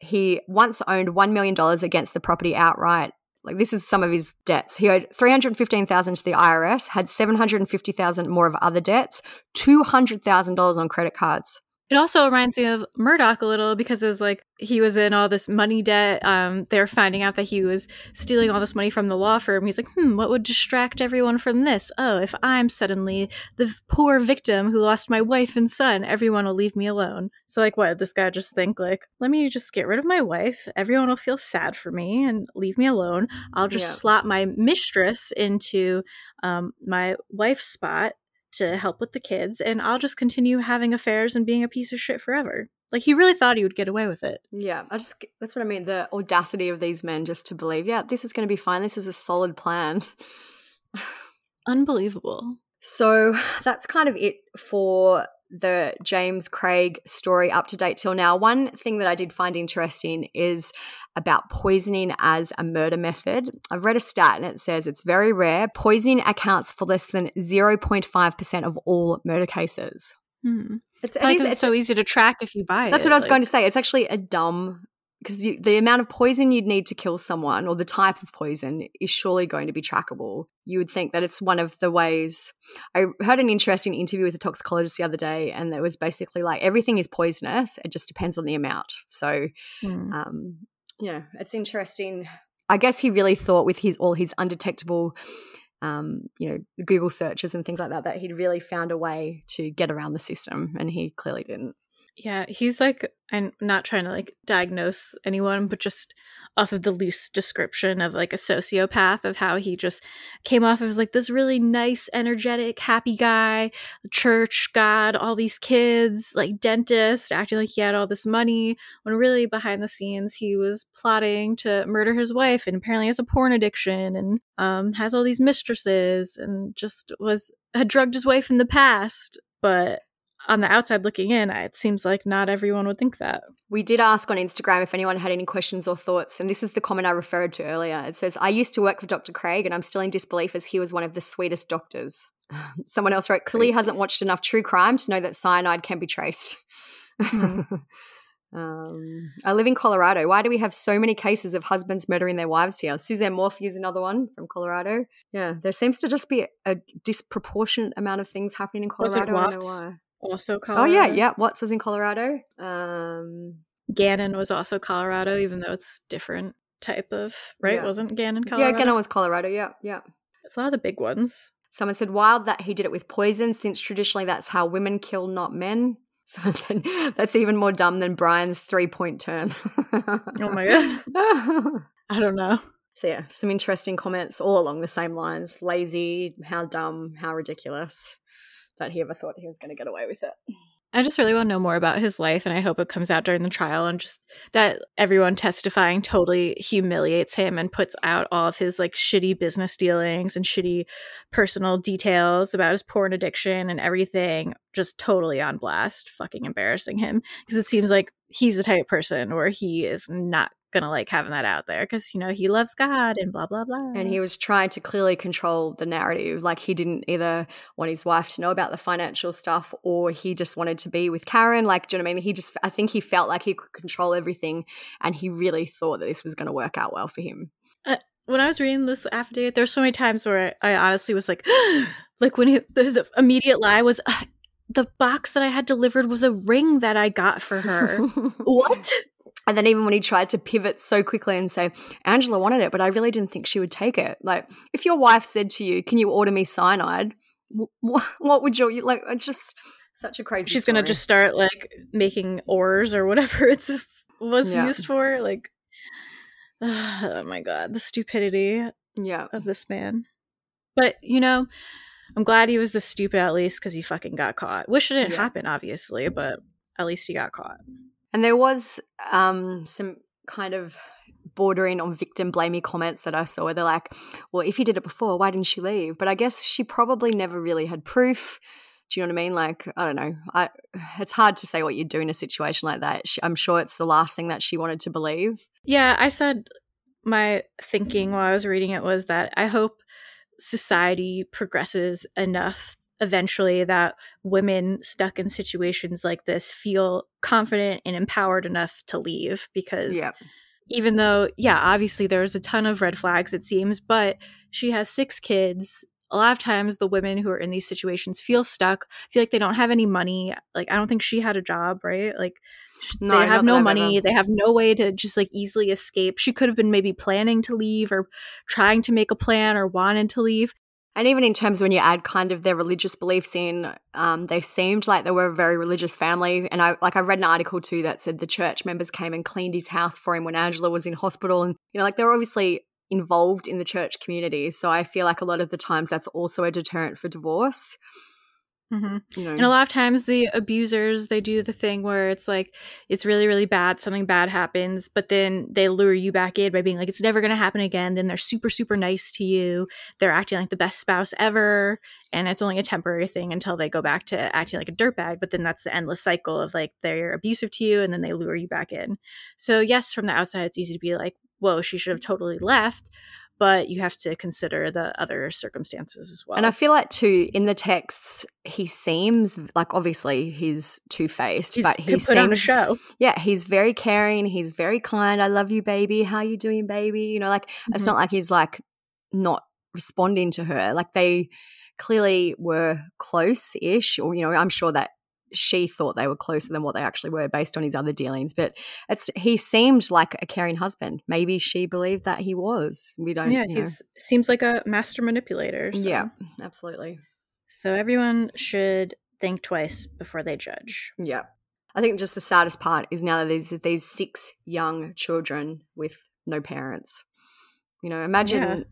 He once owned one million dollars against the property outright. Like this is some of his debts. He owed three hundred fifteen thousand to the IRS, had seven hundred fifty thousand more of other debts, two hundred thousand dollars on credit cards. It also reminds me of Murdaugh a little because it was like he was in all this money debt. Um, they're finding out that he was stealing all this money from the law firm. He's like, hmm, what would distract everyone from this? Oh, if I'm suddenly the poor victim who lost my wife and son, everyone will leave me alone. So, like, what? This guy just think like, let me just get rid of my wife. Everyone will feel sad for me and leave me alone. I'll just yeah. slot my mistress into um, my wife's spot to help with the kids, and I'll just continue having affairs and being a piece of shit forever. Like he really thought he would get away with it. Yeah, I just that's what I mean. The audacity of these men just to believe, yeah, this is going to be fine. This is a solid plan. Unbelievable. So that's kind of it for the James Craig story up to date till now. One thing that I did find interesting is about poisoning as a murder method. I've read a stat and it says it's very rare. Poisoning accounts for less than 0.5% of all murder cases. Hmm. It's, like, it's, it's, so easy to track if you buy it. That's what I was like, going to say. It's actually a dumb because the amount of poison you'd need to kill someone or the type of poison is surely going to be trackable. You would think that it's one of the ways. I heard an interesting interview with a toxicologist the other day, and it was basically like everything is poisonous. It just depends on the amount. So, mm. um, yeah, it's interesting. I guess he really thought with his all his undetectable, um, you know, Google searches and things like that, that he'd really found a way to get around the system, and he clearly didn't. Yeah, he's like, I'm not trying to like diagnose anyone, but just off of the loose description of like a sociopath of how he just came off as like this really nice, energetic, happy guy, church, God, all these kids, like dentist, acting like he had all this money, when really behind the scenes he was plotting to murder his wife and apparently has a porn addiction and um, has all these mistresses and just was had drugged his wife in the past. But on the outside looking in, it seems like not everyone would think that. We did ask on Instagram if anyone had any questions or thoughts, and this is the comment I referred to earlier. It says, I used to work for Dr. Craig, and I'm still in disbelief as he was one of the sweetest doctors. Someone else wrote, clearly hasn't watched enough true crime to know that cyanide can be traced. Mm. um, I live in Colorado. Why do we have so many cases of husbands murdering their wives here? Suzanne Morphew is another one from Colorado. Yeah, there seems to just be a disproportionate amount of things happening in Colorado. I don't know why also Colorado. Oh yeah, yeah. Watts was in Colorado. Um, Gannon was also Colorado, even though it's different type of right. Yeah. Wasn't Gannon Colorado? Yeah, Gannon was Colorado. Yeah, yeah. It's a lot of the big ones. Someone said, wild that he did it with poison, since traditionally that's how women kill, not men. Someone said, that's even more dumb than Brian's three point turn. oh my God. I don't know. So, yeah, some interesting comments all along the same lines lazy, how dumb, how ridiculous that he ever thought he was going to get away with it. I just really want to know more about his life, and I hope it comes out during the trial and just that everyone testifying totally humiliates him and puts out all of his like shitty business dealings and shitty personal details about his porn addiction and everything just totally on blast, fucking embarrassing him. Because it seems like he's the type of person where he is not gonna like having that out there because you know he loves God and blah blah blah. And he was trying to clearly control the narrative. Like he didn't either want his wife to know about the financial stuff or he just wanted to be with Karen. Like, do you know what I mean? He just, I think he felt like he could control everything, and he really thought that this was going to work out well for him. Uh, when I was reading this affidavit, there's so many times where I, I honestly was like, like when he, his immediate lie was. The box that I had delivered was a ring that I got for her. what? And then even when he tried to pivot so quickly and say, Angela wanted it, but I really didn't think she would take it. Like, if your wife said to you, Can you order me cyanide? What would your, like, it's just such a crazy She's going to just start like making ores or whatever it's was yeah. used for. Like, oh my God, the stupidity yeah. of this man. But, you know, I'm glad he was this stupid at least because he fucking got caught. Wish it didn't yeah. happen, obviously, but at least he got caught. And there was um, some kind of bordering on victim blaming comments that I saw where they're like, well, if he did it before, why didn't she leave? But I guess she probably never really had proof. Do you know what I mean? Like, I don't know. I, it's hard to say what you'd do in a situation like that. I'm sure it's the last thing that she wanted to believe. Yeah, I said my thinking while I was reading it was that I hope society progresses enough eventually that women stuck in situations like this feel confident and empowered enough to leave because yeah. even though yeah obviously there's a ton of red flags it seems but she has six kids. A lot of times the women who are in these situations feel stuck feel like they don't have any money like i don't think she had a job right? Like no, they have no money they have no way to just like easily escape. She could have been maybe planning to leave or trying to make a plan or wanted to leave and even in terms when you add kind of their religious beliefs in, um, they seemed like they were a very religious family. And I like I read an article too that said the church members came and cleaned his house for him when Angela was in hospital, and you know, like they were obviously involved in the church community. So I feel like a lot of the times that's also a deterrent for divorce. Mm-hmm. You know. And a lot of times the abusers they do the thing where it's like it's really really bad, something bad happens, but then they lure you back in by being like it's never going to happen again. Then they're super super nice to you. They're acting like the best spouse ever, and it's only a temporary thing until they go back to acting like a dirtbag. But then that's the endless cycle of like they're abusive to you and then they lure you back in. So yes, from the outside it's easy to be like, whoa, she should have totally left but you have to consider the other circumstances as well. And I feel like too in the texts he seems like obviously he's two faced, but he seems on a show. Yeah, he's very caring. He's very kind. I love you, baby. How you doing, baby? You know, like mm-hmm. it's not like he's like not responding to her. Like they clearly were close ish, or you know, I'm sure that she thought they were closer than what they actually were based on his other dealings. But it's he seemed like a caring husband. Maybe she believed that he was. We don't. Yeah, he seems like a master manipulator. So. Yeah, absolutely. So everyone should think twice before they judge. Yeah. I think just the saddest part is now that there's these six young children with no parents. You know, imagine yeah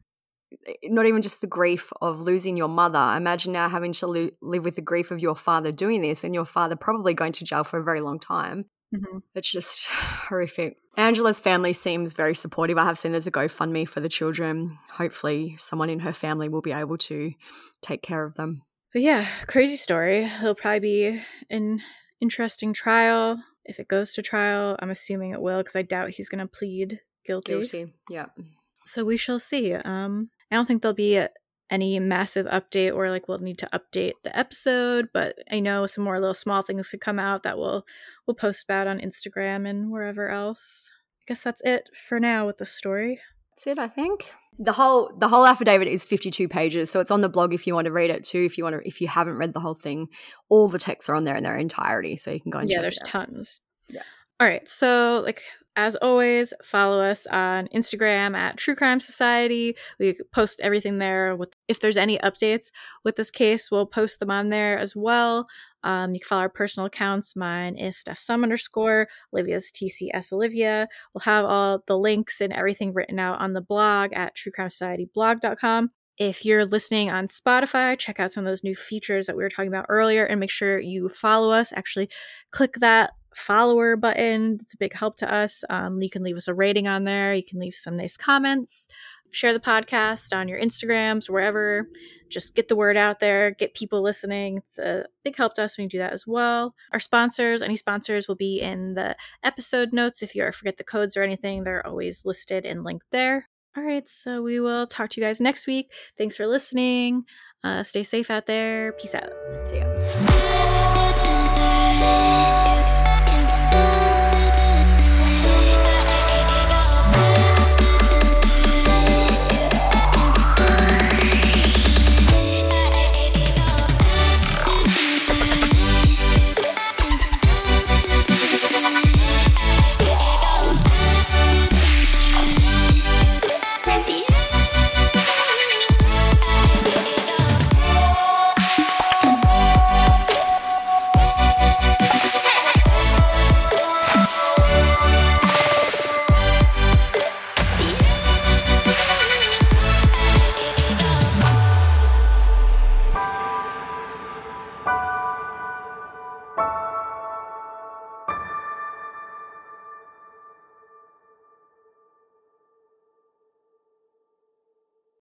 not even just the grief of losing your mother. Imagine now having to lo- live with the grief of your father doing this and your father probably going to jail for a very long time. Mm-hmm. It's just horrific. Angela's family seems very supportive. I have seen there's a GoFundMe for the children. Hopefully, someone in her family will be able to take care of them. But yeah, crazy story. It'll probably be an interesting trial. If it goes to trial, I'm assuming it will because I doubt he's going to plead guilty. Guilty, yeah. So we shall see. Um, I don't think there'll be a, any massive update or like we'll need to update the episode, but I know some more little small things could come out that we'll we'll post about on Instagram and wherever else. I guess that's it for now with the story. That's it, I think. The whole the whole affidavit is 52 pages, so it's on the blog if you want to read it too. If you want to, if you haven't read the whole thing, all the texts are on there in their entirety, so you can go and yeah. there's tons. Yeah. All right, so like as always, follow us on Instagram at True Crime Society. We post everything there with if there's any updates with this case, we'll post them on there as well. Um, you can follow our personal accounts. Mine is Steph Sum underscore. Olivia's TCS Olivia. We'll have all the links and everything written out on the blog at truecrimesocietyblog.com. If you're listening on Spotify, check out some of those new features that we were talking about earlier and make sure you follow us. Actually, click that follower button. It's a big help to us. Um, you can leave us a rating on there. You can leave some nice comments. Share the podcast on your Instagrams, wherever. Just get the word out there, get people listening. It's a big help to us when you do that as well. Our sponsors, any sponsors will be in the episode notes. If you ever forget the codes or anything, they're always listed and linked there. All right, so we will talk to you guys next week. Thanks for listening. Uh, stay safe out there. Peace out. See ya.